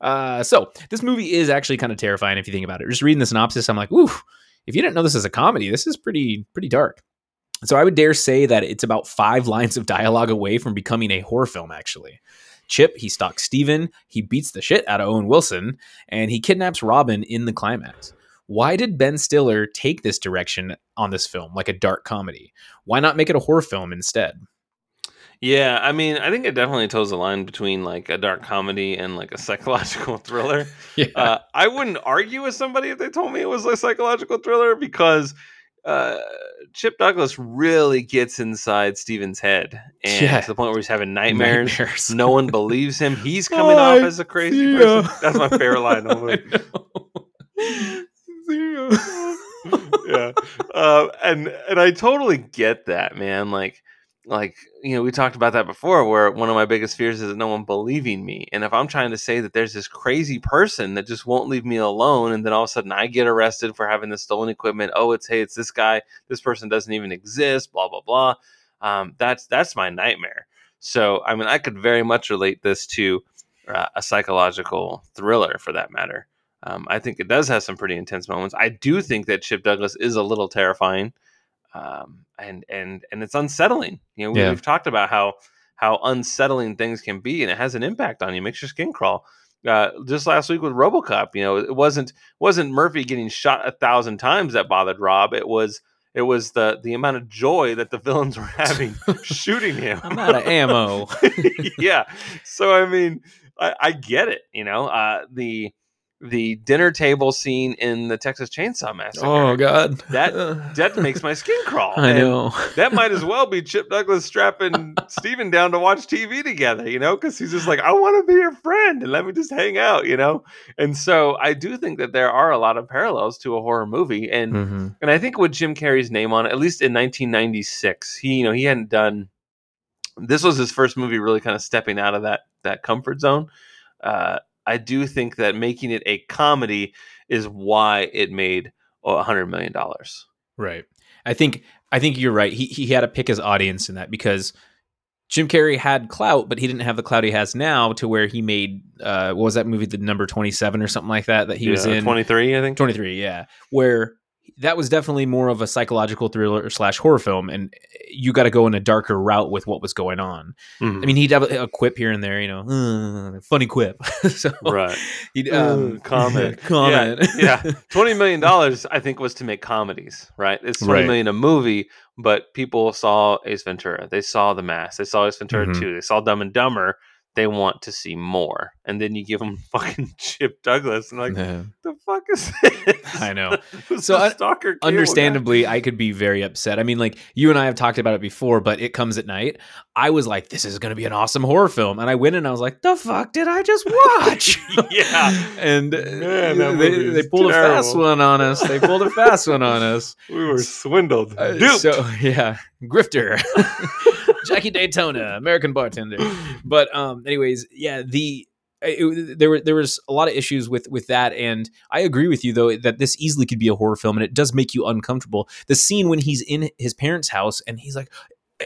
uh, so this movie is actually kind of terrifying if you think about it. Just reading the synopsis, I'm like, ooh, if you didn't know this is a comedy, this is pretty pretty dark. So I would dare say that it's about five lines of dialogue away from becoming a horror film. Actually, Chip he stalks Steven, he beats the shit out of Owen Wilson, and he kidnaps Robin in the climax. Why did Ben Stiller take this direction on this film, like a dark comedy? Why not make it a horror film instead? Yeah, I mean, I think it definitely toes the line between like a dark comedy and like a psychological thriller. Yeah. Uh, I wouldn't argue with somebody if they told me it was a psychological thriller because uh, Chip Douglas really gets inside Steven's head and Yeah. to the point where he's having nightmares. Nightmares. No one believes him. He's coming off I as a crazy person. That's my favorite line the yeah. Uh, and and i totally get that man. Like like you know we talked about that before where one of my biggest fears is no one believing me. And if i'm trying to say that there's this crazy person that just won't leave me alone and then all of a sudden i get arrested for having this stolen equipment oh it's hey it's this guy. This person doesn't even exist blah blah blah. Um, that's that's my nightmare. So i mean i could very much relate this to uh, a psychological thriller for that matter um, I think it does have some pretty intense moments. I do think that Chip Douglas is a little terrifying, um, and and and it's unsettling. You know, we, Yeah. we've talked about how how unsettling things can be, and it has an impact on you. Makes your skin crawl. Uh, just last week with RoboCop, you know, it wasn't wasn't Murphy getting shot a thousand times that bothered Rob. It was it was the the amount of joy that the villains were having shooting him. I'm out of ammo. yeah. So I mean, I, I get it. You know, uh, the the dinner table scene in the Texas Chainsaw Massacre. Oh God, That- That makes my skin crawl. I And know. That might as well be Chip Douglas strapping Steven down to watch TV together, you know, because he's just like, I want to be your friend and let me just hang out, you know? And so I do think that there are a lot of parallels to a horror movie. And Mhm. and I think with Jim Carrey's name on it, at least in 1996, he you know he hadn't done. This was his first movie, really kind of stepping out of that that comfort zone. Uh, I do think that making it a comedy is why it made a hundred million dollars. Right. I think I think you're right. He he had to pick his audience in that because Jim Carrey had clout, but he didn't have the clout he has now to where he made uh what was that movie, the number twenty seven or something like that that he was in twenty three, I think. 23 yeah where that was definitely more of a psychological thriller slash horror film and you got to go in a darker route with what was going on Mhm. i mean he'd have a, quip here and there you know "Uh, funny quip so right. he'd um, comment. comment yeah, twenty million dollars, I think, was to make comedies. Right, it's twenty Right. million a movie, but people saw Ace Ventura, they saw The Mask, they saw Ace Ventura Mhm. two, they saw Dumb and Dumber. They want to see more, and then you give them fucking Chip Douglas, and like, Yeah. the fuck is this? I know. So, the un- stalker, cable guy? understandably i could be very upset i mean like you and i have talked about it before but it comes at night i was like this is going to be an awesome horror film and i went and i was like the fuck did i just watch Yeah. and uh, Man, that they, they is pulled a fast one on us they pulled a fast one on us We were swindled. Uh, So yeah, grifter. Jackie Daytona, American bartender. But um, anyways, yeah, the it, there were there was a lot of issues with with that, and I agree with you though that this easily could be a horror film, and it does make you uncomfortable. The scene when he's in his parents' house and he's like,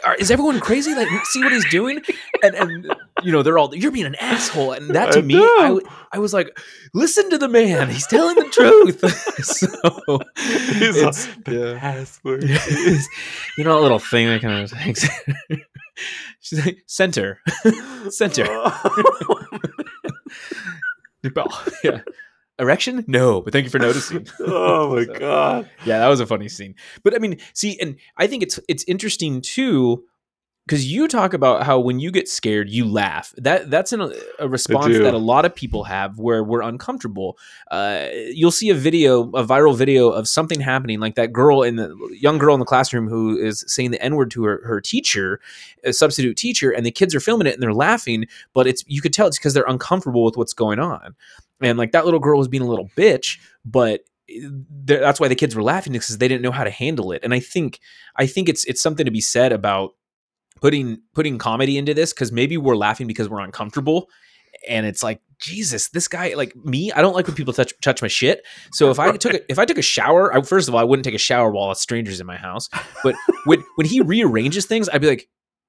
are, is everyone crazy? Like, see what he's doing? And, and you know, they're all, you're being an asshole. And that to I me, I, I, was like, listen to the man. He's telling the truth. so, He's it's, like, the yeah. password. You know, a little thing that kind of takes. She's like, center, center. Oh, yeah. Erection? No, but thank you for noticing. oh my So- god. yeah, that was a funny scene. But I mean, see, and I think it's it's interesting too because you talk about how when you get scared, you laugh. That that's an, a response that a lot of people have where we're uncomfortable. Uh, you'll see a video, a viral video of something happening, like that girl in the young girl in the classroom who is saying the n word to her her teacher, a substitute teacher, and the kids are filming it and they're laughing, but it's you could tell it's because they're uncomfortable with what's going on, and like that little girl was being a little bitch, but that's why the kids were laughing because they didn't know how to handle it and i think i think it's it's something to be said about putting putting comedy into this because maybe we're laughing because we're uncomfortable and it's like jesus this guy like me i don't like when people touch touch my shit. So if i took a, if i took a shower I, first of all i wouldn't take a shower while a stranger's in my house but when when he rearranges things i'd be like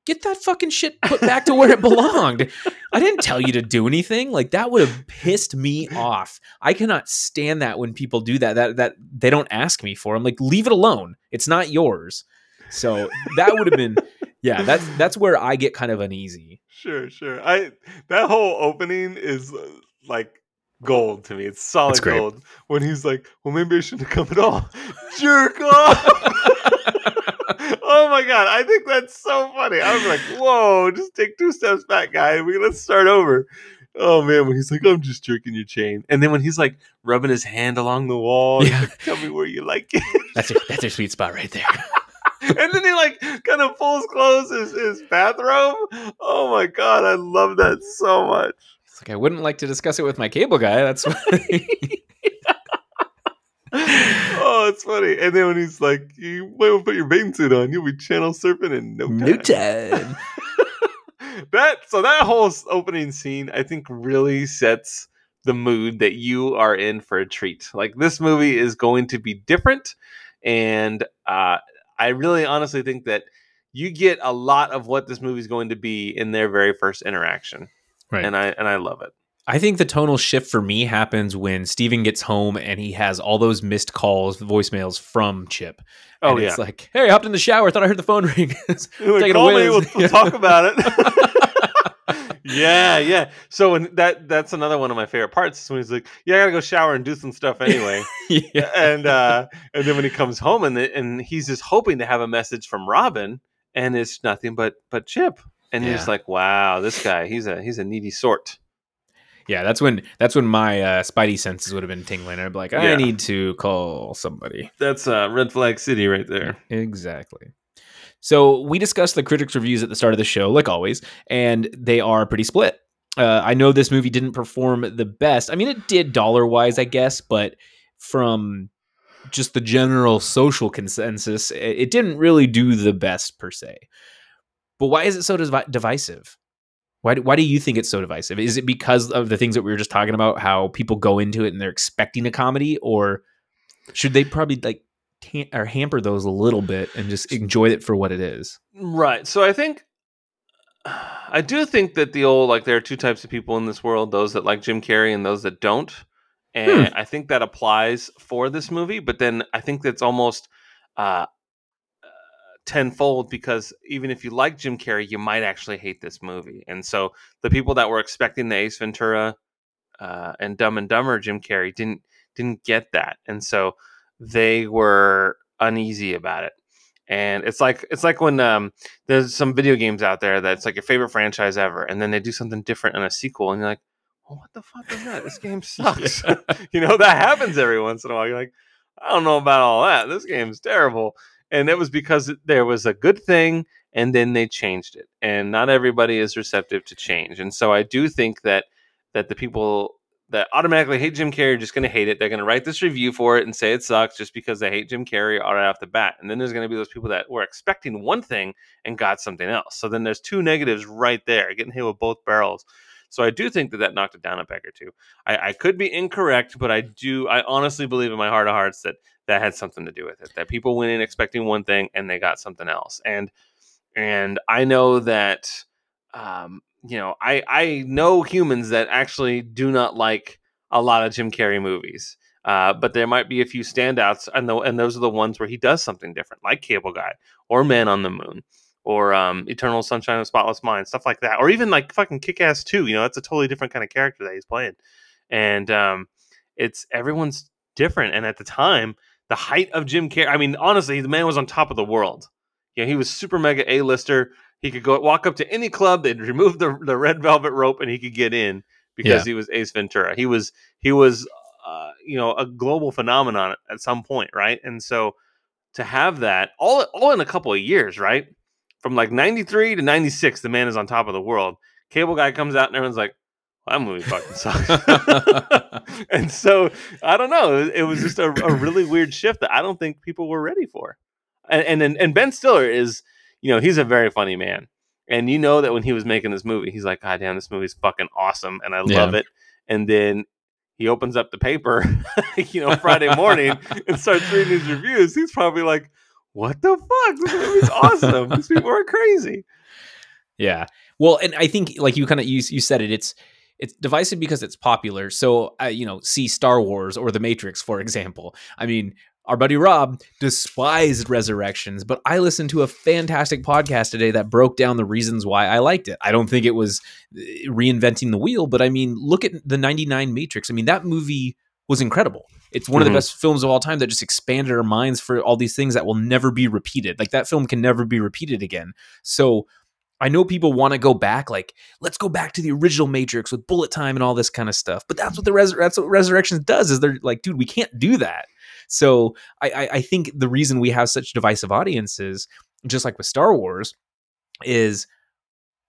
get that fucking shit put back to where it belonged. I didn't tell you to do anything like that would have pissed me off. I cannot stand that when people do that that that they don't ask me for. I'm like leave it alone. It's not yours. So that would have been yeah that's that's where i get kind of uneasy Sure, sure. I that whole opening is uh, like gold to me. It's solid It's great. gold. When he's like, "Well, maybe I shouldn't have come at all." Jerk off. oh my god, I think that's so funny. I was like, "Whoa, just take two steps back, guy. We let's start over." Oh man, when he's like, "I'm just jerking your chain," and then when he's like rubbing his hand along the wall, he's Yeah. like, "Tell me where you like it." that's your, that's your sweet spot right there and then he like kind of pulls close his, his bathrobe. Oh my god, I love that so much. it's like i wouldn't like to discuss it with my cable guy that's funny. oh, it's funny. And then when he's like, "You wait, put your bathing suit on, you'll be channel surfing in no time." no time that so that whole opening scene, I think, really sets the mood that you are in for a treat. Like this movie is going to be different, and uh, I really honestly think that you get a lot of what this movie is going to be in their very first interaction, right and I and I love it. I think the tonal shift for me happens when Steven gets home and he has all those missed calls, voicemails from Chip. Oh And yeah, It's like, hey, I hopped in the shower. I thought I heard the phone ring. Take it call away. me. We'll, we'll talk about it. yeah, yeah. So when that that's another one of my favorite parts is when he's like, "Yeah, I gotta go shower and do some stuff anyway." yeah. and uh, and then when he comes home and the, and he's just hoping to have a message from Robin, and it's nothing but but Chip, and Yeah. like, "Wow, this guy, he's a he's a needy sort." Yeah, that's when that's when my uh, spidey senses would have been tingling. I'd be like, I Yeah. need to call somebody. That's uh, red flag city right there. Exactly. So we discussed the critics' reviews at the start of the show, like always, and they are pretty split. Uh, I know this movie didn't perform the best. I mean, it did dollar wise, I guess, but from just the general social consensus, it, didn't really do the best per se. But why is it so divi- divisive? Why do, why do you think it's so divisive? Is it because of the things that we were just talking about, how people go into it and they're expecting a comedy, or should they probably like tam- or hamper those a little bit and just enjoy it for what it is? Right. So I think I do think that the old like there are two types of people in this world: those that like Jim Carrey and those that don't. And I think that applies for this movie, but then I think that's almost uh, uh, tenfold because even if you like Jim Carrey, you might actually hate this movie. And so the people that were expecting the Ace Ventura uh, and Dumb and Dumber Jim Carrey didn't didn't get that, and so they were uneasy about it. And it's like it's like when um, there's some video games out there that's like your favorite franchise ever, and then they do something different in a sequel, and you're like, "Oh, what the fuck is that? This game sucks." you know that happens every once in a while. You're like, "I don't know about all that. This game's terrible." And it was because there was a good thing, and then they changed it. And not everybody is receptive to change. And so I do think that that the people that automatically hate Jim Carrey are just going to hate it. They're going to write this review for it and say it sucks just because they hate Jim Carrey right off the bat. And then there's going to be those people that were expecting one thing and got something else. So then there's two negatives right there, getting hit with both barrels. So I do think that that knocked it down a peg or two. I, I could be incorrect, but I do. I honestly believe in my heart of hearts that that had something to do with it. That people went in expecting one thing and they got something else. And and I know that um, you know, I I know humans that actually do not like a lot of Jim Carrey movies. Uh, but there might be a few standouts, and the, and those are the ones where he does something different, like Cable Guy or Man on the Moon or um, Eternal Sunshine of the Spotless Mind, stuff like that, or even like fucking Kick Ass Two. You know, that's a totally different kind of character that he's playing, and um, it's everyone's different. And at the time, the height of Jim Carrey, I mean, honestly, the man was on top of the world. You know, he was super mega A lister. He could go walk up to any club, they'd remove the, the red velvet rope, and he could get in because yeah. he was Ace Ventura. He was he was uh, you know a global phenomenon at some point, right? And so to have that all all in a couple of years, right? From like '93 to '96, the man is on top of the world. Cable Guy comes out and everyone's like, well, "That movie fucking sucks." and so I don't know. It was just a, a really weird shift that I don't think people were ready for. And and and Ben Stiller is you know, he's a very funny man. And you know that when he was making this movie, he's like, God damn, this movie's fucking awesome and I yeah. love it. And then he opens up the paper, you know, Friday morning and starts reading his reviews. He's probably like, What the fuck? This movie's awesome. These people are crazy. Yeah. Well, and I think like you kind of you you said it, it's it's divisive because it's popular. So, uh, you know, see Star Wars or The Matrix, for example. I mean, our buddy Rob despised Resurrections, but I listened to a fantastic podcast today that broke down the reasons why I liked it. I don't think it was uh, reinventing the wheel, but I mean, look at the 99 Matrix. I mean, that movie was incredible. It's one mm-hmm. of the mm-hmm. best films of all time that just expanded our minds for all these things that will never be repeated. Like that film can never be repeated again. So I know people want to go back, like let's go back to the original Matrix with bullet time and all this kind of stuff. But that's what the res- that's what Resurrections does. Is they're like, dude, we can't do that. So I, I, think the reason we have such divisive audiences, just like with Star Wars, is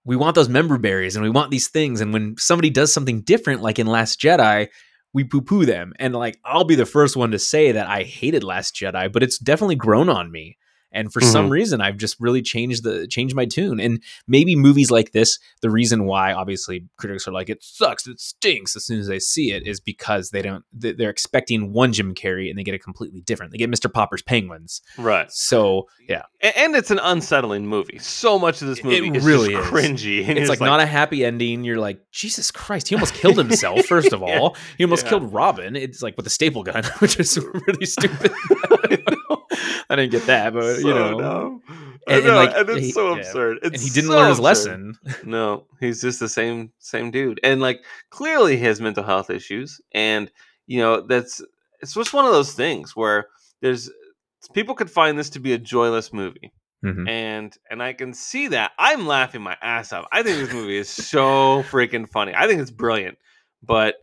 we want those member berries and we want these things. And when somebody does something different, like in Last Jedi, we poo poo them. And like, I'll be the first one to say that I hated Last Jedi, but it's definitely grown on me and for mm-hmm. some reason i've just really changed the changed my tune. And maybe movies like this the reason why obviously critics are like it sucks. It stinks as soon as they see it is because they don't they're expecting one jim carrey and they get a completely different. They get mr popper's penguins. Right. So yeah. And it's an unsettling movie. So much of this movie it is really is. cringy. It's like, like, not a happy ending. You're like jesus christ he almost killed himself first of all. Yeah. he almost yeah. killed robin. It's like with a staple gun which is really stupid. I didn't get that, but you know, dumb. And, and, like, and it's he, so absurd. It's and he didn't so learn his absurd. lesson. No, he's just the same same dude, and like clearly he has mental health issues, and you know that's it's just one of those things where there's people could find this to be a joyless movie. Mm-hmm. And and I can see that. I'm laughing my ass off. I think this movie is so freaking funny. I think it's brilliant. But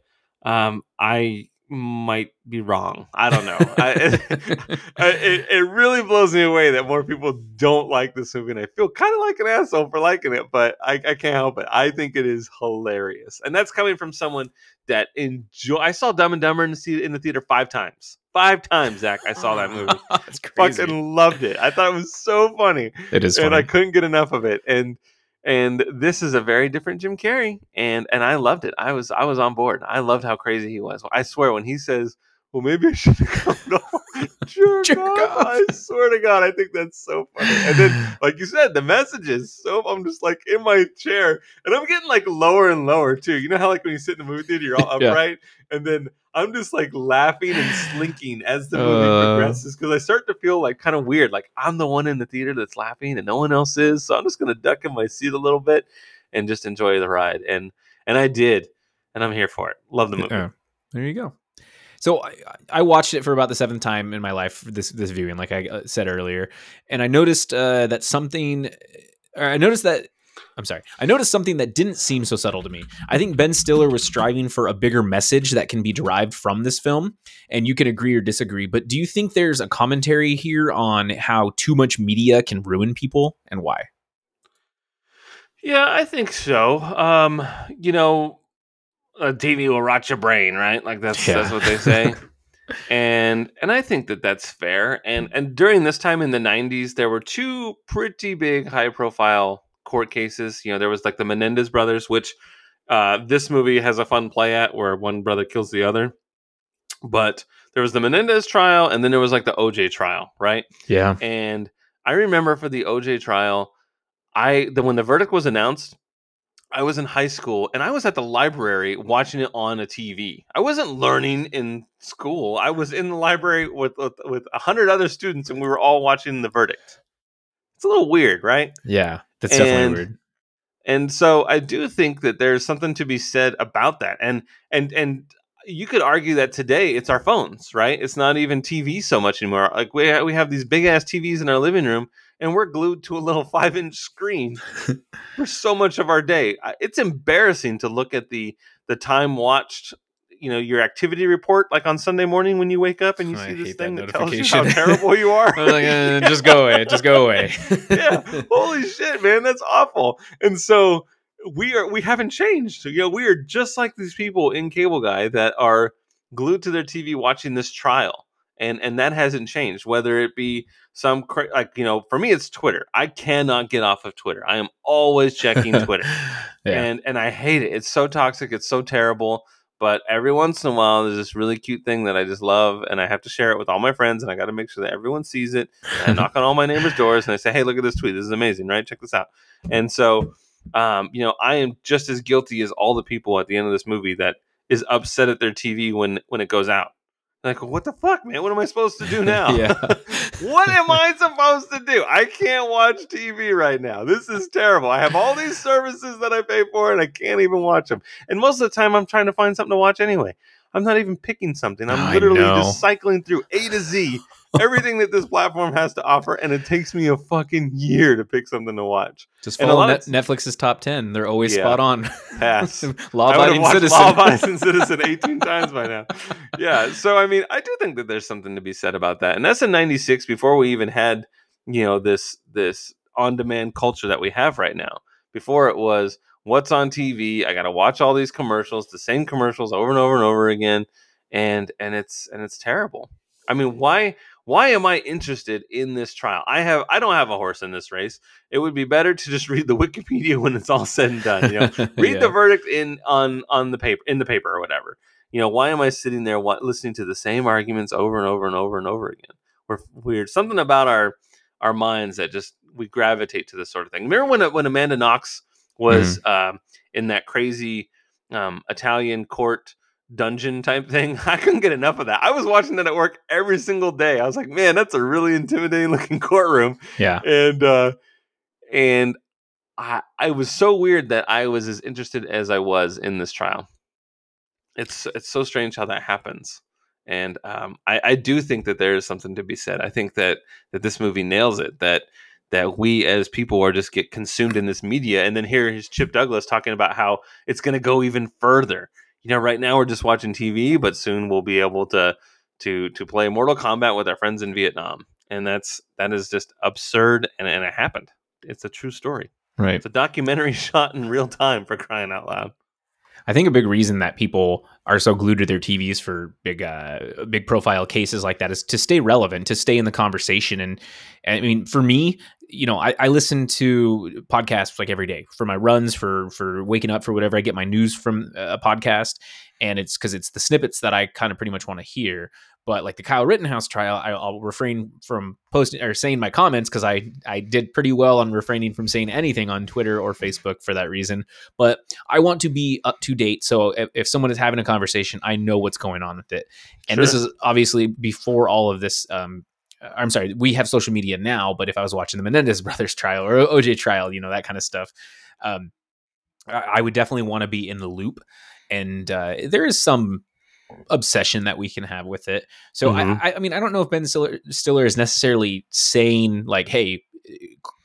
um I might be wrong. I don't know. I, it, it, really blows me away that more people don't like this movie, and I feel kind of like an asshole for liking it, but I, I can't help it. I think it is hilarious, and that's coming from someone that enjoy. I saw Dumb and Dumber in the, in the theater five times. Five times, Zach. I saw that movie. that's crazy. Fucking loved it. I thought it was so funny. It is, and funny. I couldn't get enough of it. And and this is a very different Jim Carrey, and and I loved it. I was I was on board. I loved how crazy he was. I swear when he says, "Well, maybe I should have come." No, jerk, jerk off. I swear to God, I think that's so funny. And then, like you said, the messages. So I'm just like in my chair, and I'm getting like lower and lower too. You know how like when you sit in the movie theater, you're all upright, yeah. and then I'm just like laughing and slinking as the movie uh, progresses because I start to feel like kind of weird. Like I'm the one in the theater that's laughing and no one else is. So I'm just gonna duck in my seat a little bit and just enjoy the ride. And and I did, and I'm here for it. Love the movie. Yeah. There you go. So I, I, watched it for about the seventh time in my life this this viewing, like I uh, said earlier, and I noticed uh, that something. I noticed that I'm sorry. I noticed something that didn't seem so subtle to me. I think Ben Stiller was striving for a bigger message that can be derived from this film, and you can agree or disagree. But do you think there's a commentary here on how too much media can ruin people and why? Yeah, I think so. Um, you know, a TV will rot your brain, right? Like that's Yeah. that's what they say. and and I think that that's fair. And and during this time in the '90s, there were two pretty big, high profile court cases. You know, there was like the Menendez brothers, which uh, this movie has a fun play at, where one brother kills the other. But there was the Menendez trial, and then there was like the OJ trial, right? Yeah. And I remember for the OJ trial, I the when the verdict was announced, I was in high school and I was at the library watching it on a TV. I wasn't learning in school. I was in the library with with, with a hundred other students, and we were all watching the verdict. It's a little weird, right? Yeah. That's definitely weird. And so I do think that there's something to be said about that. And and and you could argue that today it's our phones, right? It's not even TV so much anymore. Like we we have these big ass TVs in our living room, and we're glued to a little five inch screen for so much of our day. It's embarrassing to look at the the time watched. You know your activity report, like on Sunday morning when you wake up and you I see this thing that that tells you how terrible you are. I'm like, uh, just go away. Just go away. yeah holy shit man that's awful and so we are we haven't changed So you know we are just like these people in cable guy that are glued to their tv watching this trial and and that hasn't changed whether it be some cra- like you know for me it's twitter i cannot get off of twitter i am always checking twitter yeah. and and i hate it it's so toxic it's so terrible but every once in a while there's this really cute thing that i just love and i have to share it with all my friends and i got to make sure that everyone sees it I knock on all my neighbors' doors and I say, "Hey, look at this tweet. This is amazing, right? Check this out." And so, um, you know, I am just as guilty as all the people at the end of this movie that is upset at their TV when when it goes out. Like, what the fuck, man? What am I supposed to do now? what am I supposed to do? I can't watch TV right now. This is terrible. I have all these services that I pay for and I can't even watch them. And most of the time, I'm trying to find something to watch anyway. I'm not even picking something. I'm I literally know. just cycling through A to Z everything that this platform has to offer, and it takes me a fucking year to pick something to watch. Just follow Net- of- Netflix's top 10. They're always Yeah. spot on. Pass. Law I would have abiding citizen. Law Abiding Citizen 18 times by now. Yeah, so I mean, I do think that there's something to be said about that, and that's in '96 before we even had, you know, this this on-demand culture that we have right now. Before it was what's on TV. I got to watch all these commercials, the same commercials over and over and over again, and and it's and it's terrible. I mean, why why am I interested in this trial? I have I don't have a horse in this race. It would be better to just read the Wikipedia when it's all said and done. You know, read Yeah. the verdict in on on the paper in the paper or whatever. You know, why am I sitting there wa- listening to the same arguments over and over and over and over again? We're weird. Something about our our minds that just we gravitate to this sort of thing. Remember when when Amanda Knox was um, in that crazy um, Italian court dungeon type thing? I couldn't get enough of that. I was watching that at work every single day. I was like, man, that's a really intimidating looking courtroom Yeah. and uh and I I was so weird that I was as interested as I was in this trial. It's it's so strange how that happens. And um, I, I do think that there is something to be said. I think that that this movie nails it. That that we as people are just get consumed in this media, and then here is Chip Douglas talking about how it's going to go even further. You know, right now we're just watching TV, but soon we'll be able to to to play Mortal Kombat with our friends in Vietnam, and that's that is just absurd, and, and it happened. It's a true story. Right. It's a documentary shot in real time for crying out loud. I think a big reason that people are so glued to their TVs for big, uh, big profile cases like that is to stay relevant, to stay in the conversation. And, I mean, for me, you know, I, I listen to podcasts like every day for my runs, for for waking up, for whatever. I get my news from a podcast, and it's because it's the snippets that I kind of pretty much want to hear. But like the Kyle Rittenhouse trial, I, I'll refrain from posting or saying my comments because I I did pretty well on refraining from saying anything on Twitter or Facebook for that reason. But I want to be up to date. So if, if someone is having a conversation, I know what's going on with it. And this is obviously before all of this. Um, I'm sorry, we have social media now, but if I was watching the Menendez brothers trial or OJ trial, you know, that kind of stuff, um, I, I would definitely want to be in the loop. And uh, there is some obsession that we can have with it. So Mhm. I, I, mean, I don't know if Ben Stiller, Stiller is necessarily saying like, "Hey,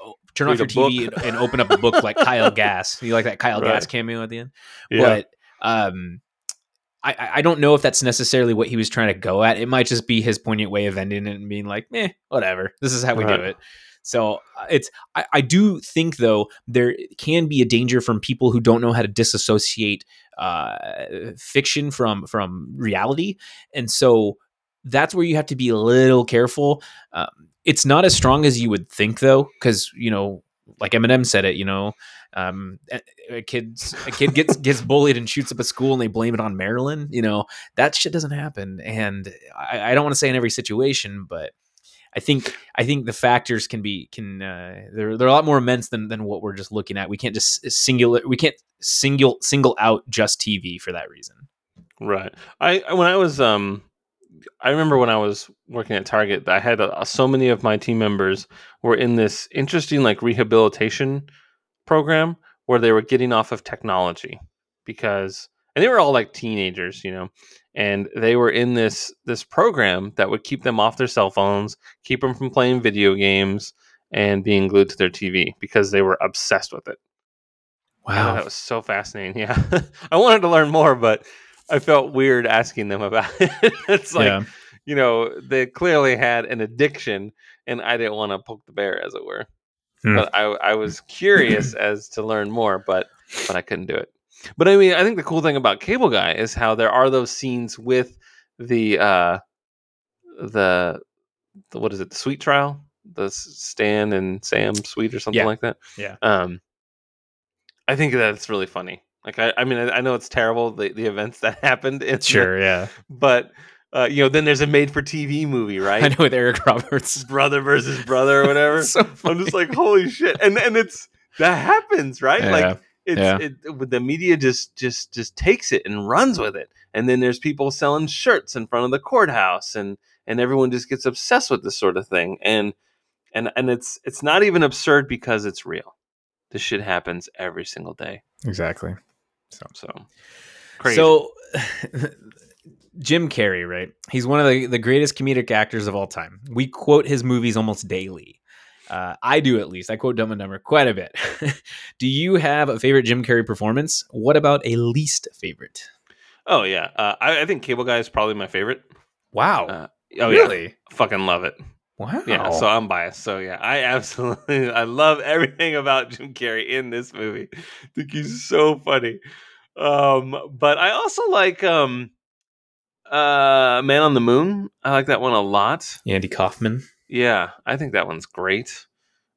oh, turn off your TV and, and open up a book like Kyle Gass." You like that Kyle Right. Gass cameo at the end? But um, I- I, I don't know if that's necessarily what he was trying to go at. It might just be his poignant way of ending it and being like, "Meh, whatever. This is how we Right. do it." So uh, it's I, I do think though there can be a danger from people who don't know how to disassociate uh, fiction from from reality, and so that's where you have to be a little careful. Um, it's not as strong as you would think though, because you know, like Eminem said it, you know, um, a, kid's a kid gets gets bullied and shoots up a school and they blame it on Marilyn. You know that shit doesn't happen, and I, I don't want to say in every situation, but I think I think the factors can be can uh, they're they're a lot more immense than than what we're just looking at. We can't just singular we can't single single out just TV for that reason. Right. I when I was um I remember when I was working at Target, I had uh, so many of my team members were in this interesting like rehabilitation program where they were getting off of technology because and they were all like teenagers, you know, and they were in this this program that would keep them off their cell phones, keep them from playing video games and being glued to their TV because they were obsessed with it. Wow, that was so fascinating. Yeah, I wanted to learn more, but I felt weird asking them about it. it's like, yeah. you know, they clearly had an addiction, and I didn't want to poke the bear, as it were. Hmm. But I, I was curious as to learn more, but but I couldn't do it. But I mean, I think the cool thing about Cable Guy is how there are those scenes with the uh the, the what is it, the sweet trial, the Stan and Sam sweet or something yeah. like that. Yeah. Um, I think that's really funny. Like I, I mean, I, I know it's terrible the, the events that happened. In sure, the, yeah. But uh, you know, then there's a made-for-TV movie, right? I know with Eric Roberts, brother versus brother or whatever. so I'm just like, holy shit! And and it's that happens, right? Yeah. Like it's yeah. it, the media just just just takes it and runs with it. And then there's people selling shirts in front of the courthouse, and and everyone just gets obsessed with this sort of thing. And and and it's it's not even absurd because it's real. This shit happens every single day. Exactly. So, so, crazy. so Jim Carrey, right? He's one of the, the greatest comedic actors of all time. We quote his movies almost daily. Uh, I do at least. I quote Dumb and Dumber quite a bit. do you have a favorite Jim Carrey performance? What about a least favorite? Oh yeah, uh, I, I, think Cable Guy is probably my favorite. Wow. Uh, oh really? Yeah. Fucking love it. Wow. Yeah, so I'm biased. So yeah, I absolutely I love everything about Jim Carrey in this movie. I think he's so funny. Um, but I also like um uh Man on the Moon. I like that one a lot. Andy Kaufman. Yeah, I think that one's great.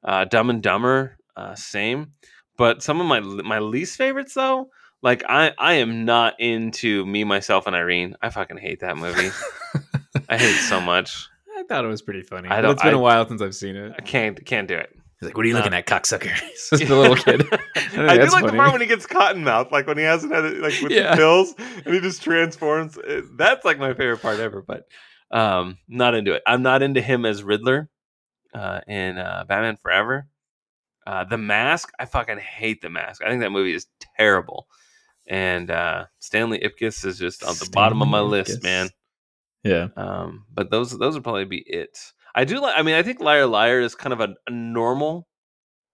Uh Dumb and Dumber, uh same. But some of my my least favorites though, like I I am not into Me Myself and Irene. I fucking hate that movie. I hate it so much. I thought it was pretty funny. I don't, it's been I, a while since I've seen it. I can't can't do it. He's like, "What are you looking uh, at, cocksucker?" He's the little kid. I, I do like funny. the part when he gets cotton mouth, like when he hasn't had it, like with yeah. the pills, and he just transforms. That's like my favorite part ever. But um, not into it. I'm not into him as Riddler uh, in uh, Batman Forever. Uh, the Mask, I fucking hate the Mask. I think that movie is terrible. And uh, Stanley Ipkiss is just on the Stanley bottom of my Ipkiss. list, man. Yeah. Um, but those those would probably be it. I do like. I mean, I think Liar Liar is kind of a, a normal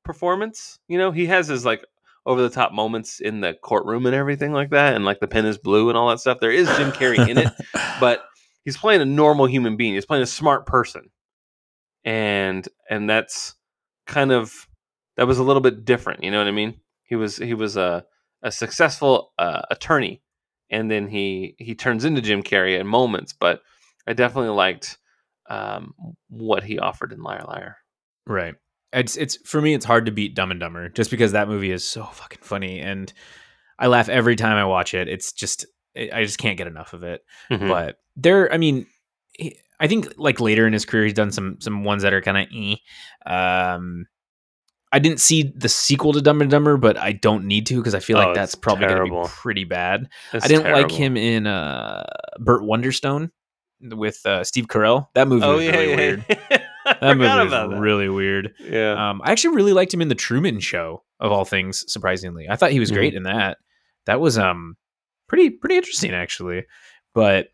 performance. You know, he has his like over the top moments in the courtroom and everything like that, and like the pen is blue and all that stuff. There is Jim Carrey in it, but he's playing a normal human being. He's playing a smart person, and and that's kind of that was a little bit different. You know what I mean? He was he was a a successful uh, attorney and then he he turns into Jim Carrey in moments. But I definitely liked um, what he offered in Liar Liar. Right. It's it's for me. It's hard to beat Dumb and Dumber just because that movie is so fucking funny, and I laugh every time I watch it. It's just I just can't get enough of it. Mm-hmm. But there, I mean, I think like later in his career, he's done some some ones that are kind of eh. Um, I didn't see the sequel to Dumb and Dumber, but I don't need to because I feel oh, like that's probably going to be pretty bad. It's I didn't terrible. like him in uh, Burt Wonderstone with uh, Steve Carell. That movie oh, was yeah, really yeah, weird. that movie was really weird. Yeah. Um, I actually really liked him in the Truman Show of all things. Surprisingly, I thought he was mm great in that. That was um pretty pretty interesting actually. But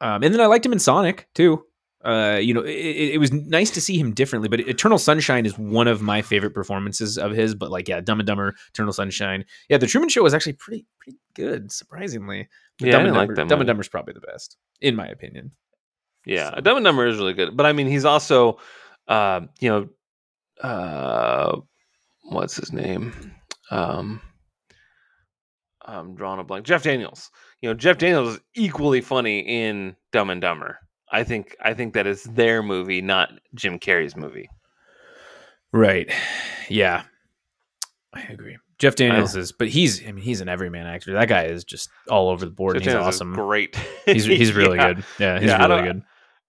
um, and then I liked him in Sonic too uh, you know, it, it, was nice to see him differently. But Eternal Sunshine is one of my favorite performances of his. But like, yeah, Dumb and Dumber, Eternal Sunshine, yeah, The Truman Show was actually pretty pretty good, surprisingly. But yeah, Dumb, and Dumber, like Dumb and Dumber is probably the best, in my opinion. Yeah, so. Dumb and Dumber is really good. But I mean, he's also, uh, you know, uh, what's his name? Um, I'm drawing a blank. Jeff Daniels. You know, Jeff Daniels is equally funny in Dumb and Dumber. I think I think that is their movie, not Jim Carrey's movie. Right. Yeah. I agree. Jeff Daniels is, but he's, I mean, he's an everyman actor. That guy is just all over the board. Jeff and he's Daniels awesome. great. He's he's really Yeah. good. Yeah, he's Yeah, really good.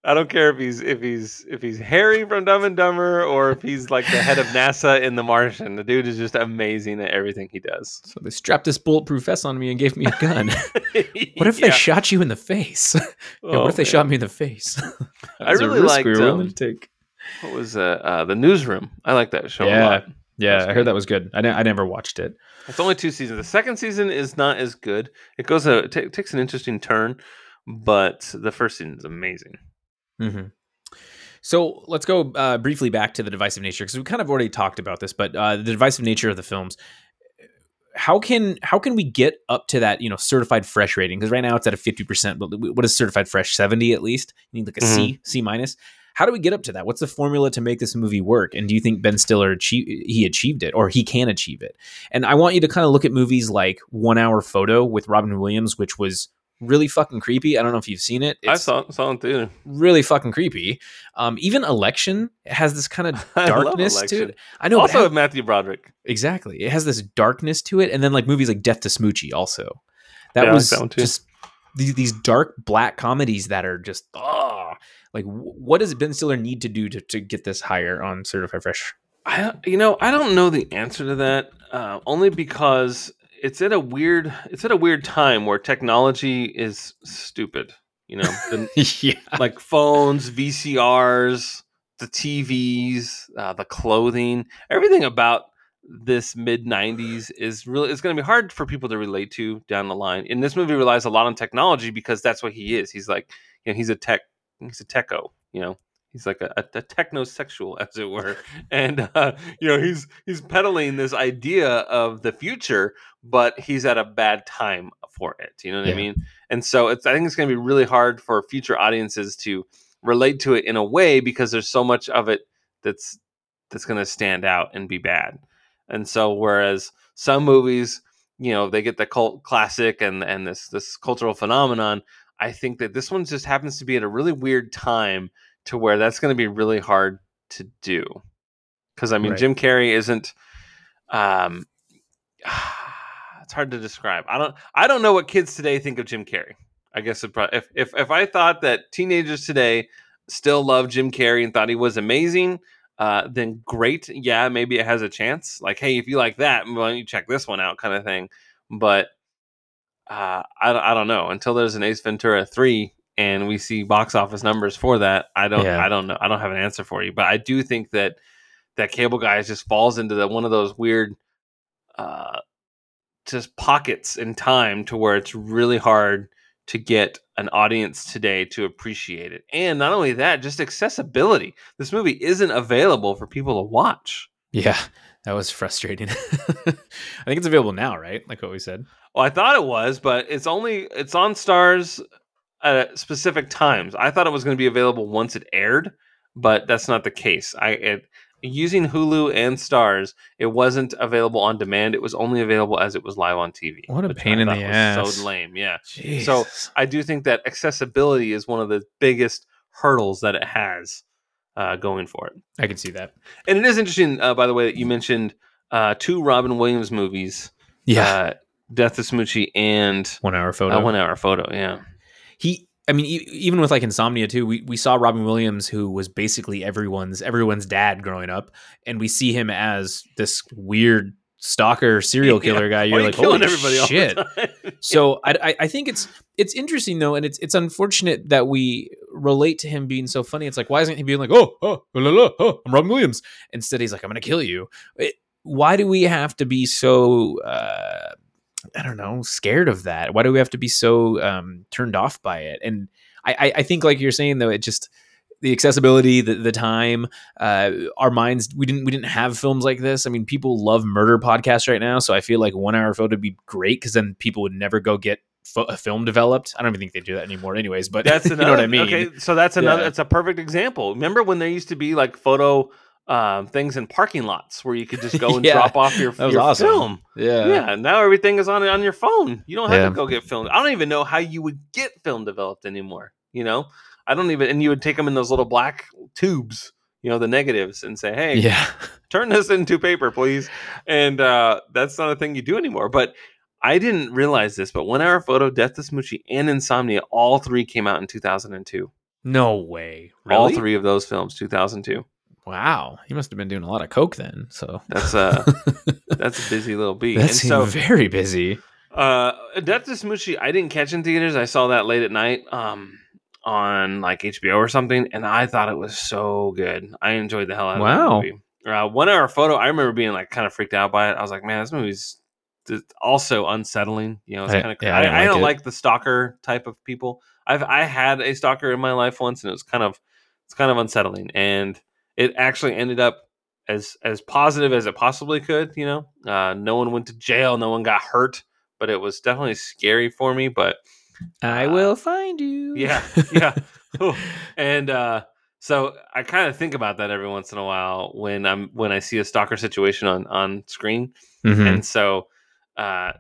I don't care if he's if he's if he's Harry from Dumb and Dumber or if he's like the head of NASA in The Martian. The dude is just amazing at everything he does. So they strapped this bulletproof vest on me and gave me a gun. what if they shot you in the face? Yeah, Oh, what if they man. shot me in the face? I really like liked, we um, take. What was uh, uh the newsroom? I like that show a Yeah. lot. Yeah, That's I great. heard that was good. I, ne- I never watched it. It's only two seasons. The second season is not as good. It goes a it takes an interesting turn, but the first season is amazing. Hmm So let's go uh, briefly back to the divisive nature because we kind of already talked about this, but uh, the divisive nature of the films. How can how can we get up to that you know certified fresh rating? Because right now it's at a fifty percent, but what is certified fresh? Seventy at least. You need like a C, C minus. How do we get up to that? What's the formula to make this movie work? And do you think Ben Stiller achieve, he achieved it or he can achieve it? And I want you to kind of look at movies like One Hour Photo with Robin Williams, which was really fucking creepy. I don't know if you've seen it. I saw saw it too. really fucking creepy. Um, even Election has this kind of darkness to it. I know, also with Matthew Broderick. exactly. It has this darkness to it, and then like movies like Death to Smoochy also. That Yeah, was just these, these dark black comedies that are just ah. Like, what does Ben Stiller need to do to, to get this higher on Certified Fresh? I you know I don't know the answer to that. Uh, only because it's at a weird it's at a weird time where technology is stupid. You know, the, yeah, like phones, VCRs, the TVs, uh, the clothing, everything about this mid 90s is really it's going to be hard for people to relate to down the line. And this movie relies a lot on technology because that's what he is. He's like, you know, he's a tech, he's a techo, you know. He's like a, a, a technosexual, as it were, and uh, you know he's he's peddling this idea of the future, but he's at a bad time for it. You know what Yeah. I mean? And so it's I think it's going to be really hard for future audiences to relate to it in a way because there's so much of it that's that's going to stand out and be bad. And so whereas some movies, you know, they get the cult classic and and this this cultural phenomenon, I think that this one just happens to be at a really weird time to where that's going to be really hard to do. Cuz I mean Right. Jim Carrey isn't um it's hard to describe. I don't I don't know what kids today think of Jim Carrey. I guess probably, if if if I thought that teenagers today still love Jim Carrey and thought he was amazing, uh, then great. Yeah, maybe it has a chance. Like, hey, if you like that, why don't you check this one out, kind of thing. But uh, I don't- I don't know until there's an Ace Ventura three and we see box office numbers for that. I don't Yeah. I don't know. I don't have an answer for you. But I do think that that Cable Guys just falls into the one of those weird. Uh, just pockets in time to where it's really hard to get an audience today to appreciate it. And not only that, just accessibility. This movie isn't available for people to watch. yeah, that was frustrating. I think it's available now, right? Like what we said. Well, I thought it was, but it's only it's on Starz at specific times. I thought it was going to be available once it aired, but that's not the case. I it, using Hulu and Starz, it wasn't available on demand. It was only available as it was live on TV. What a pain in the ass. So lame, yeah. Jesus. I do think that accessibility is one of the biggest hurdles that it has uh, going for it. I can see that. And it is interesting, uh, by the way, that you mentioned uh, two Robin Williams movies, Yeah, uh, Death of Smoochy and one hour photo. One Hour Photo. Yeah, i mean e- even with like insomnia too we, we saw robin williams who was basically everyone's everyone's dad growing up and we see him as this weird stalker serial Yeah. killer guy. You're you like killing holy everybody all the shit. time? so I, I i think it's it's interesting though and it's it's unfortunate that we relate to him being so funny. It's like why isn't he being like oh oh la, la, oh i'm robin williams. Instead he's like i'm gonna kill you. It, why do we have to be so uh I don't know, scared of that. Why do we have to be so um, turned off by it? And I, I, think, like you're saying, though, it just the accessibility, the, the time, uh, our minds. We didn't we didn't have films like this. I mean, people love murder podcasts right now, so I feel like one hour photo would be great because then people would never go get fo- a film developed. I don't even think they do that anymore, anyways. But That's you know what I mean? Okay, so that's another. Yeah. It's a perfect example. Remember when there used to be like photo um, things in parking lots where you could just go and Yeah, drop off your, that was your awesome. film. Yeah. Yeah, now everything is on on your phone. You don't have Yeah. to go get filmed. I don't even know how you would get film developed anymore. You know, I don't even. And you would take them in those little black tubes. You know, the negatives, and say, "Hey, Yeah. turn this into paper, please." And uh, that's not a thing you do anymore. But I didn't realize this. But One Hour Photo, Death to Smoochy, and Insomnia, all three came out in 2002. No way. Really? All three of those films, 2002. Wow. He must have been doing a lot of coke then. So That's a that's a busy little beat. That's so, very busy. Uh, Death to Smoochy, I didn't catch in theaters. I saw that late at night, um, on like HBO or something, and I thought it was so good. I enjoyed the hell out of Wow. that movie. Uh, one hour photo, I remember being like kind of freaked out by it. I was like, man, this movie's also unsettling. You know, it's kind of. yeah, I I, didn't I, like don't it. like the stalker type of people. I've I had a stalker in my life once, and it was kind of it's kind of unsettling, and it actually ended up as as positive as it possibly could. You know, uh, no one went to jail, no one got hurt, but it was definitely scary for me. But I Uh, will find you. yeah, yeah. And uh, so I kind of think about that every once in a while when I'm when I see a stalker situation on on screen, Mhm. and so, uh,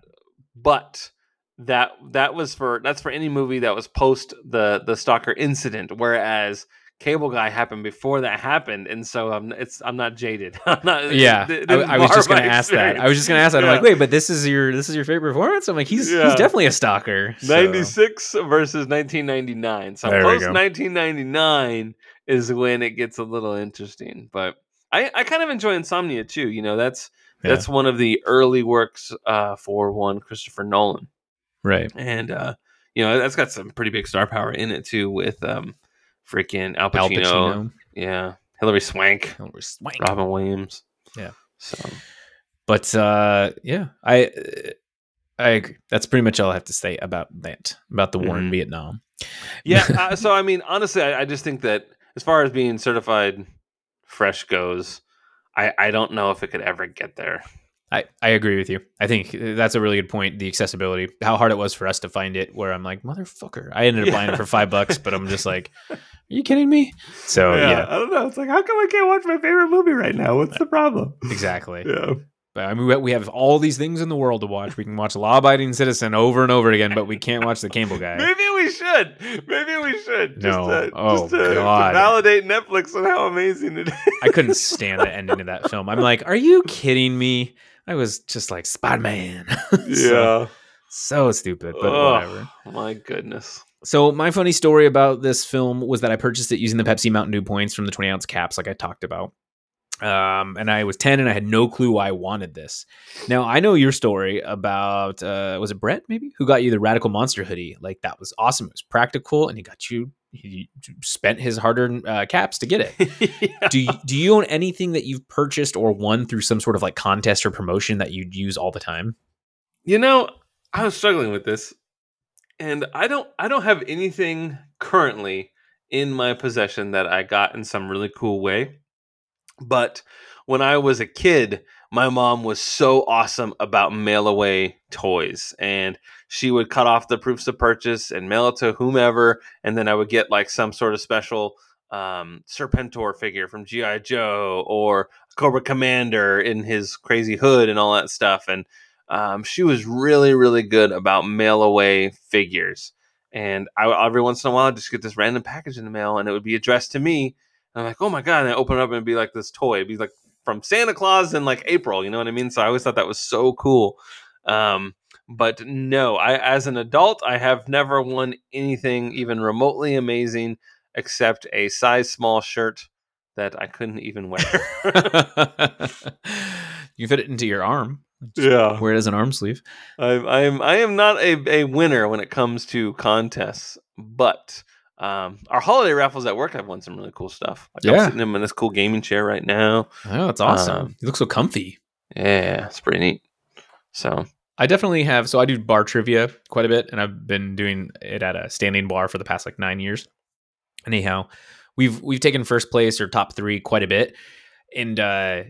but that that was for that's for any movie that was post the the stalker incident, whereas. Cable Guy happened before that happened, and so I'm it's I'm not jaded. I'm not. yeah, I, I was just gonna ask that. I was just gonna ask that. I'm like, wait, but this is your this is your favorite performance? I'm like, he's Yeah. he's definitely a stalker. so- 96 versus 1999. So There post 1999 is when it gets a little interesting. But I, I kind of enjoy Insomnia too. You know, that's Yeah. that's one of the early works uh, for one Christopher Nolan, right. and uh, you know that's got some pretty big star power in it too with um, freaking Al Pacino, Al Pacino. yeah, Hilary Swank, Hilary Swank. Robin Williams, Yeah. So But uh, yeah, I I agree. That's pretty much all I have to say about that about the war in Mhm. Vietnam. yeah, uh, so I mean, honestly, I, I just think that as far as being certified fresh goes, I I don't know if it could ever get there. I, I agree with you. I think uh, that's a really good point. The accessibility, how hard it was for us to find it. Where I'm like, motherfucker, I ended up buying it for five bucks, but I'm just like, are you kidding me? So yeah, I don't know. It's like, how come I can't watch my favorite movie right now? What's the problem? exactly. Yeah. But I mean, we- have all these things in the world to watch. We can watch Law Abiding Citizen over and over again, but we can't watch The Cable Guy. Maybe we should. Maybe we should. Just No. To, Oh, just to, to God. validate Netflix and how amazing it is. I couldn't stand the ending of that film. I'm like, are you kidding me? I was just like, Spider Man. Yeah. so stupid, but Ugh, whatever. My goodness. So my funny story about this film was that I purchased it using the Pepsi Mountain Dew points from the 20 ounce caps, like I talked about. Um, and I was 10 and I had no clue why I wanted this. Now I know your story about uh was it Brett maybe who got you the Radical Monster hoodie? Like that was awesome. It was practical and he got you he spent his hard-earned uh, caps to get it. Yeah. Do you, do you own anything that you've purchased or won through some sort of like contest or promotion that you'd use all the time? You know, I was struggling with this, and I don't I don't have anything currently in my possession that I got in some really cool way. But when I was a kid, my mom was so awesome about mail away toys and she would cut off the proofs of purchase and mail it to whomever and then I would get like some sort of special um, Serpentor figure from GI Joe or Cobra Commander in his crazy hood and all that stuff and um, she was really really good about mail away figures. And I every once in a while I'd just get this random package in the mail and it would be addressed to me and I'm like oh my god and I open it up and it'd be like this toy. It'd be like from Santa Claus in like April you know what I mean? So I always thought that was so cool. Um, but no I as an adult I have never won anything even remotely amazing except a size small shirt that I couldn't even wear you fit it into your arm. yeah Wear it as an arm sleeve. I'm I am I am not a, a winner when it comes to contests, but um, our holiday raffles at work I've won some really cool stuff. Like I'm Yeah. sitting in this cool gaming chair right now. Oh, that's awesome. Um, you look so comfy. Yeah, it's pretty neat. So I definitely have. So I do bar trivia quite a bit, and I've been doing it at a standing bar for the past like nine years. Anyhow, we've we've taken first place or top three quite a bit, and uh,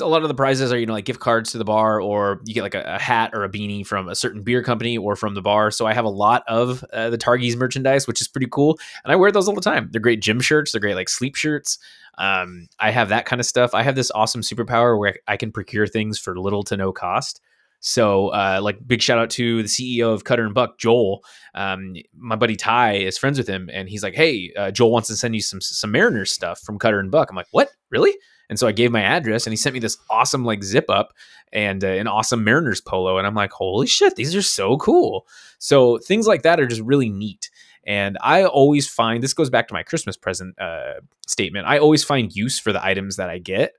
a lot of the prizes are you know like gift cards to the bar or you get like a, a, hat or a beanie from a certain beer company or from the bar so i have a lot of uh, the targies merchandise which is pretty cool and i wear those all the time they're great gym shirts they're great like sleep shirts um, i have that kind of stuff i have this awesome superpower where i can procure things for little to no cost so, uh, like, big shout out to the CEO of Cutter and Buck, Joel. Um, my buddy Ty is friends with him, and he's like, "Hey, uh, Joel wants to send you some some Mariners stuff from Cutter and Buck." I'm like, "What? Really?" And so I gave my address, and he sent me this awesome like zip up and uh, an awesome Mariners polo, and I'm like, "Holy shit, these are so cool!" So things like that are just really neat. And I always find this goes back to my Christmas present uh, statement. I always find use for the items that I get,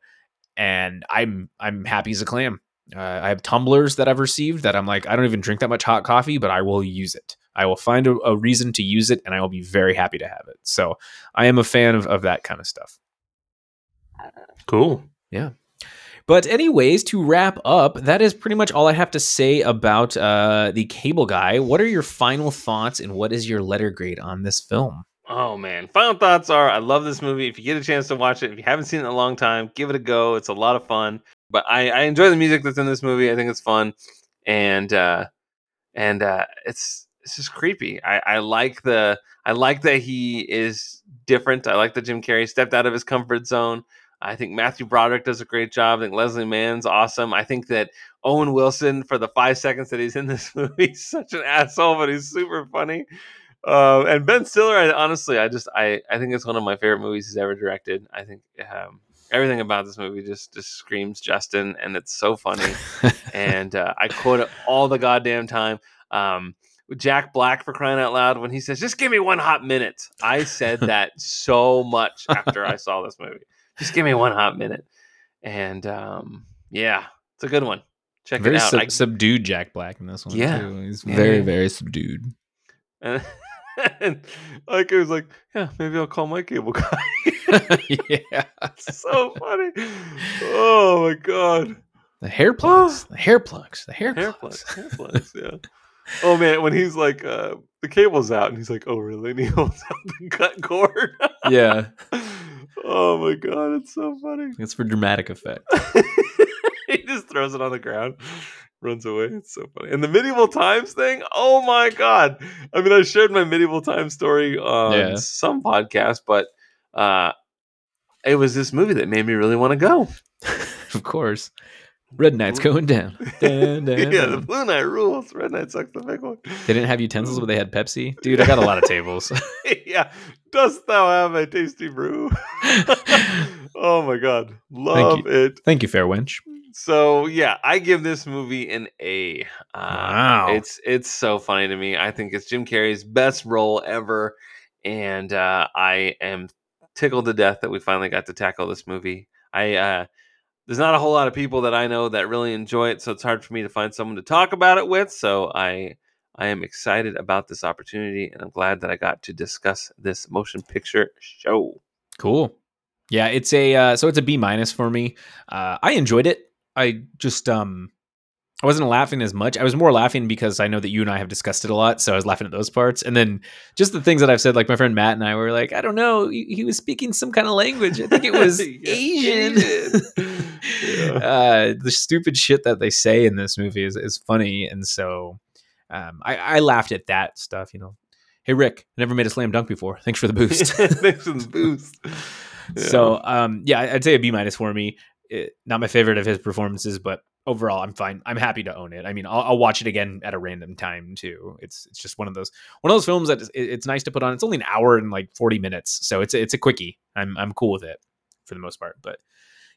and I'm I'm happy as a clam. Uh, I have tumblers that I've received that I'm like, I don't even drink that much hot coffee, but I will use it. I will find a, a reason to use it, and I will be very happy to have it. So I am a fan of, of that kind of stuff. Cool. Yeah. But anyways, to wrap up, that is pretty much all I have to say about uh, the Cable Guy. What are your final thoughts, and what is your letter grade on this film? Oh man, final thoughts are: I love this movie. If you get a chance to watch it, if you haven't seen it in a long time, give it a go. It's a lot of fun. But I, I enjoy the music that's in this movie. I think it's fun, and uh, and uh, it's it's just creepy. I, I like the I like that he is different. I like that Jim Carrey stepped out of his comfort zone. I think Matthew Broderick does a great job. I think Leslie Mann's awesome. I think that Owen Wilson, for the five seconds that he's in this movie, is such an asshole, but he's super funny. Uh, and Ben Stiller, I, honestly, I just I I think it's one of my favorite movies he's ever directed. I think um, everything about this movie just just screams Justin, and it's so funny. and uh, I quote it all the goddamn time. Um, Jack Black for crying out loud when he says, "Just give me one hot minute." I said that so much after I saw this movie. Just give me one hot minute, and um, yeah, it's a good one. Check very it out. Sub- I, subdued Jack Black in this one. Yeah. too. he's Yeah, very very subdued. and, and like it was like, yeah, maybe I'll call my cable guy. yeah, so funny. Oh my god. the hair plugs, the hair plugs, the hair, Hair plugs. plugs, hair plugs, yeah. Oh man, when he's like, uh, the cable's out, and he's like, "Oh really?" And he holds out the cut cord. yeah, oh my god, it's so funny. it's for dramatic effect. he just throws it on the ground, runs away. It's so funny. And the medieval times thing. Oh my god. I mean, I shared my medieval times story on Yeah. some podcast, but uh, it was this movie that made me really want to go. of course, Red Knight's going down. Yeah, the. Blue Knight rules. Red Knight sucks the big one. They didn't have utensils, but they had Pepsi. Dude, I got a lot of tables. yeah. Dost thou have a tasty brew? oh my god. Love it. Thank you, fair wench. So yeah, I give this movie an A. Uh, Wow. It's it's so funny to me. I think it's Jim Carrey's best role ever, and uh, I am tickled to death that we finally got to tackle this movie. I uh, there's not a whole lot of people that I know that really enjoy it, so it's hard for me to find someone to talk about it with. So I I am excited about this opportunity, and I'm glad that I got to discuss this motion picture show. Cool. Yeah, it's a uh, so it's a B minus for me. Uh, I enjoyed it. I just um I wasn't laughing as much. I was more laughing because I know that you and I have discussed it a lot, so I was laughing at those parts. And then just the things that I've said, like my friend Matt and I were like, I don't know, he, he was speaking some kind of language. I think it was Asian. Yeah. uh, the stupid shit that they say in this movie is, is funny, and so um, I, I laughed at that stuff. You know, hey Rick, I never made a slam dunk before. Thanks for the boost. Thanks for the boost. Yeah. So um, yeah, I'd say a B minus for me. It, not my favorite of his performances, but overall, I'm fine. I'm happy to own it. I mean, I'll, I'll watch it again at a random time too. It's it's just one of those one of those films that it's nice to put on. It's only an hour and like 40 minutes, so it's it's a quickie. I'm I'm cool with it for the most part. But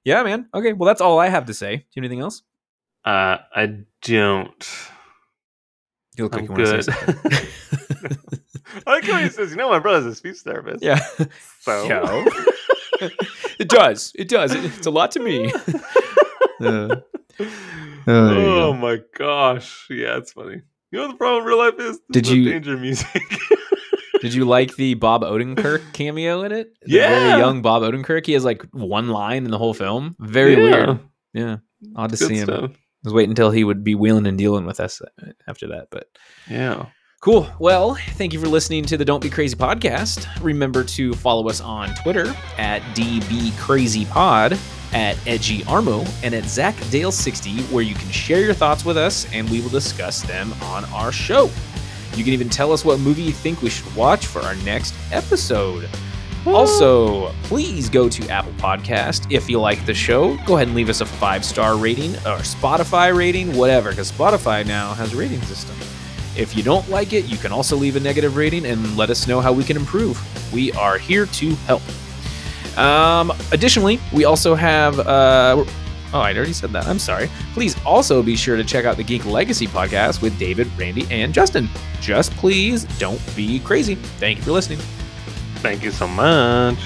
yeah, man. Okay, well that's all I have to say. Do you have anything else? Uh, I don't. You look I'm like you want to say good. something. I like how he says, you know, my brother's a speech therapist. yeah. So. It does. It does. It- it's a lot to me. Uh, oh there my gosh. Yeah, it's funny. You know what the problem in real life is? Did you- danger music? Did you like the Bob Odenkirk cameo in it? The Yeah. very young Bob Odenkirk. He has like one line in the whole film. Very Yeah. weird. Yeah, odd to see him. I was waiting until he would be wheeling and dealing with us uh, after that, but Yeah. Cool. Well, thank you for listening to the Don't Be Crazy podcast. Remember to follow us on Twitter at DBCrazyPod. at edgyarmo, and at Zach Dale60, where you can share your thoughts with us and we will discuss them on our show. You can even tell us what movie you think we should watch for our next episode. Also, please go to Apple Podcast if you like the show. Go ahead and leave us a five star rating or Spotify rating, whatever, because Spotify now has a rating system. If you don't like it, you can also leave a negative rating and let us know how we can improve. We are here to help. Um, additionally, we also have. Uh, oh, I already said that. I'm sorry. Please also be sure to check out the Geek Legacy podcast with David, Randy, and Justin. Just please don't be crazy. Thank you for listening. Thank you so much.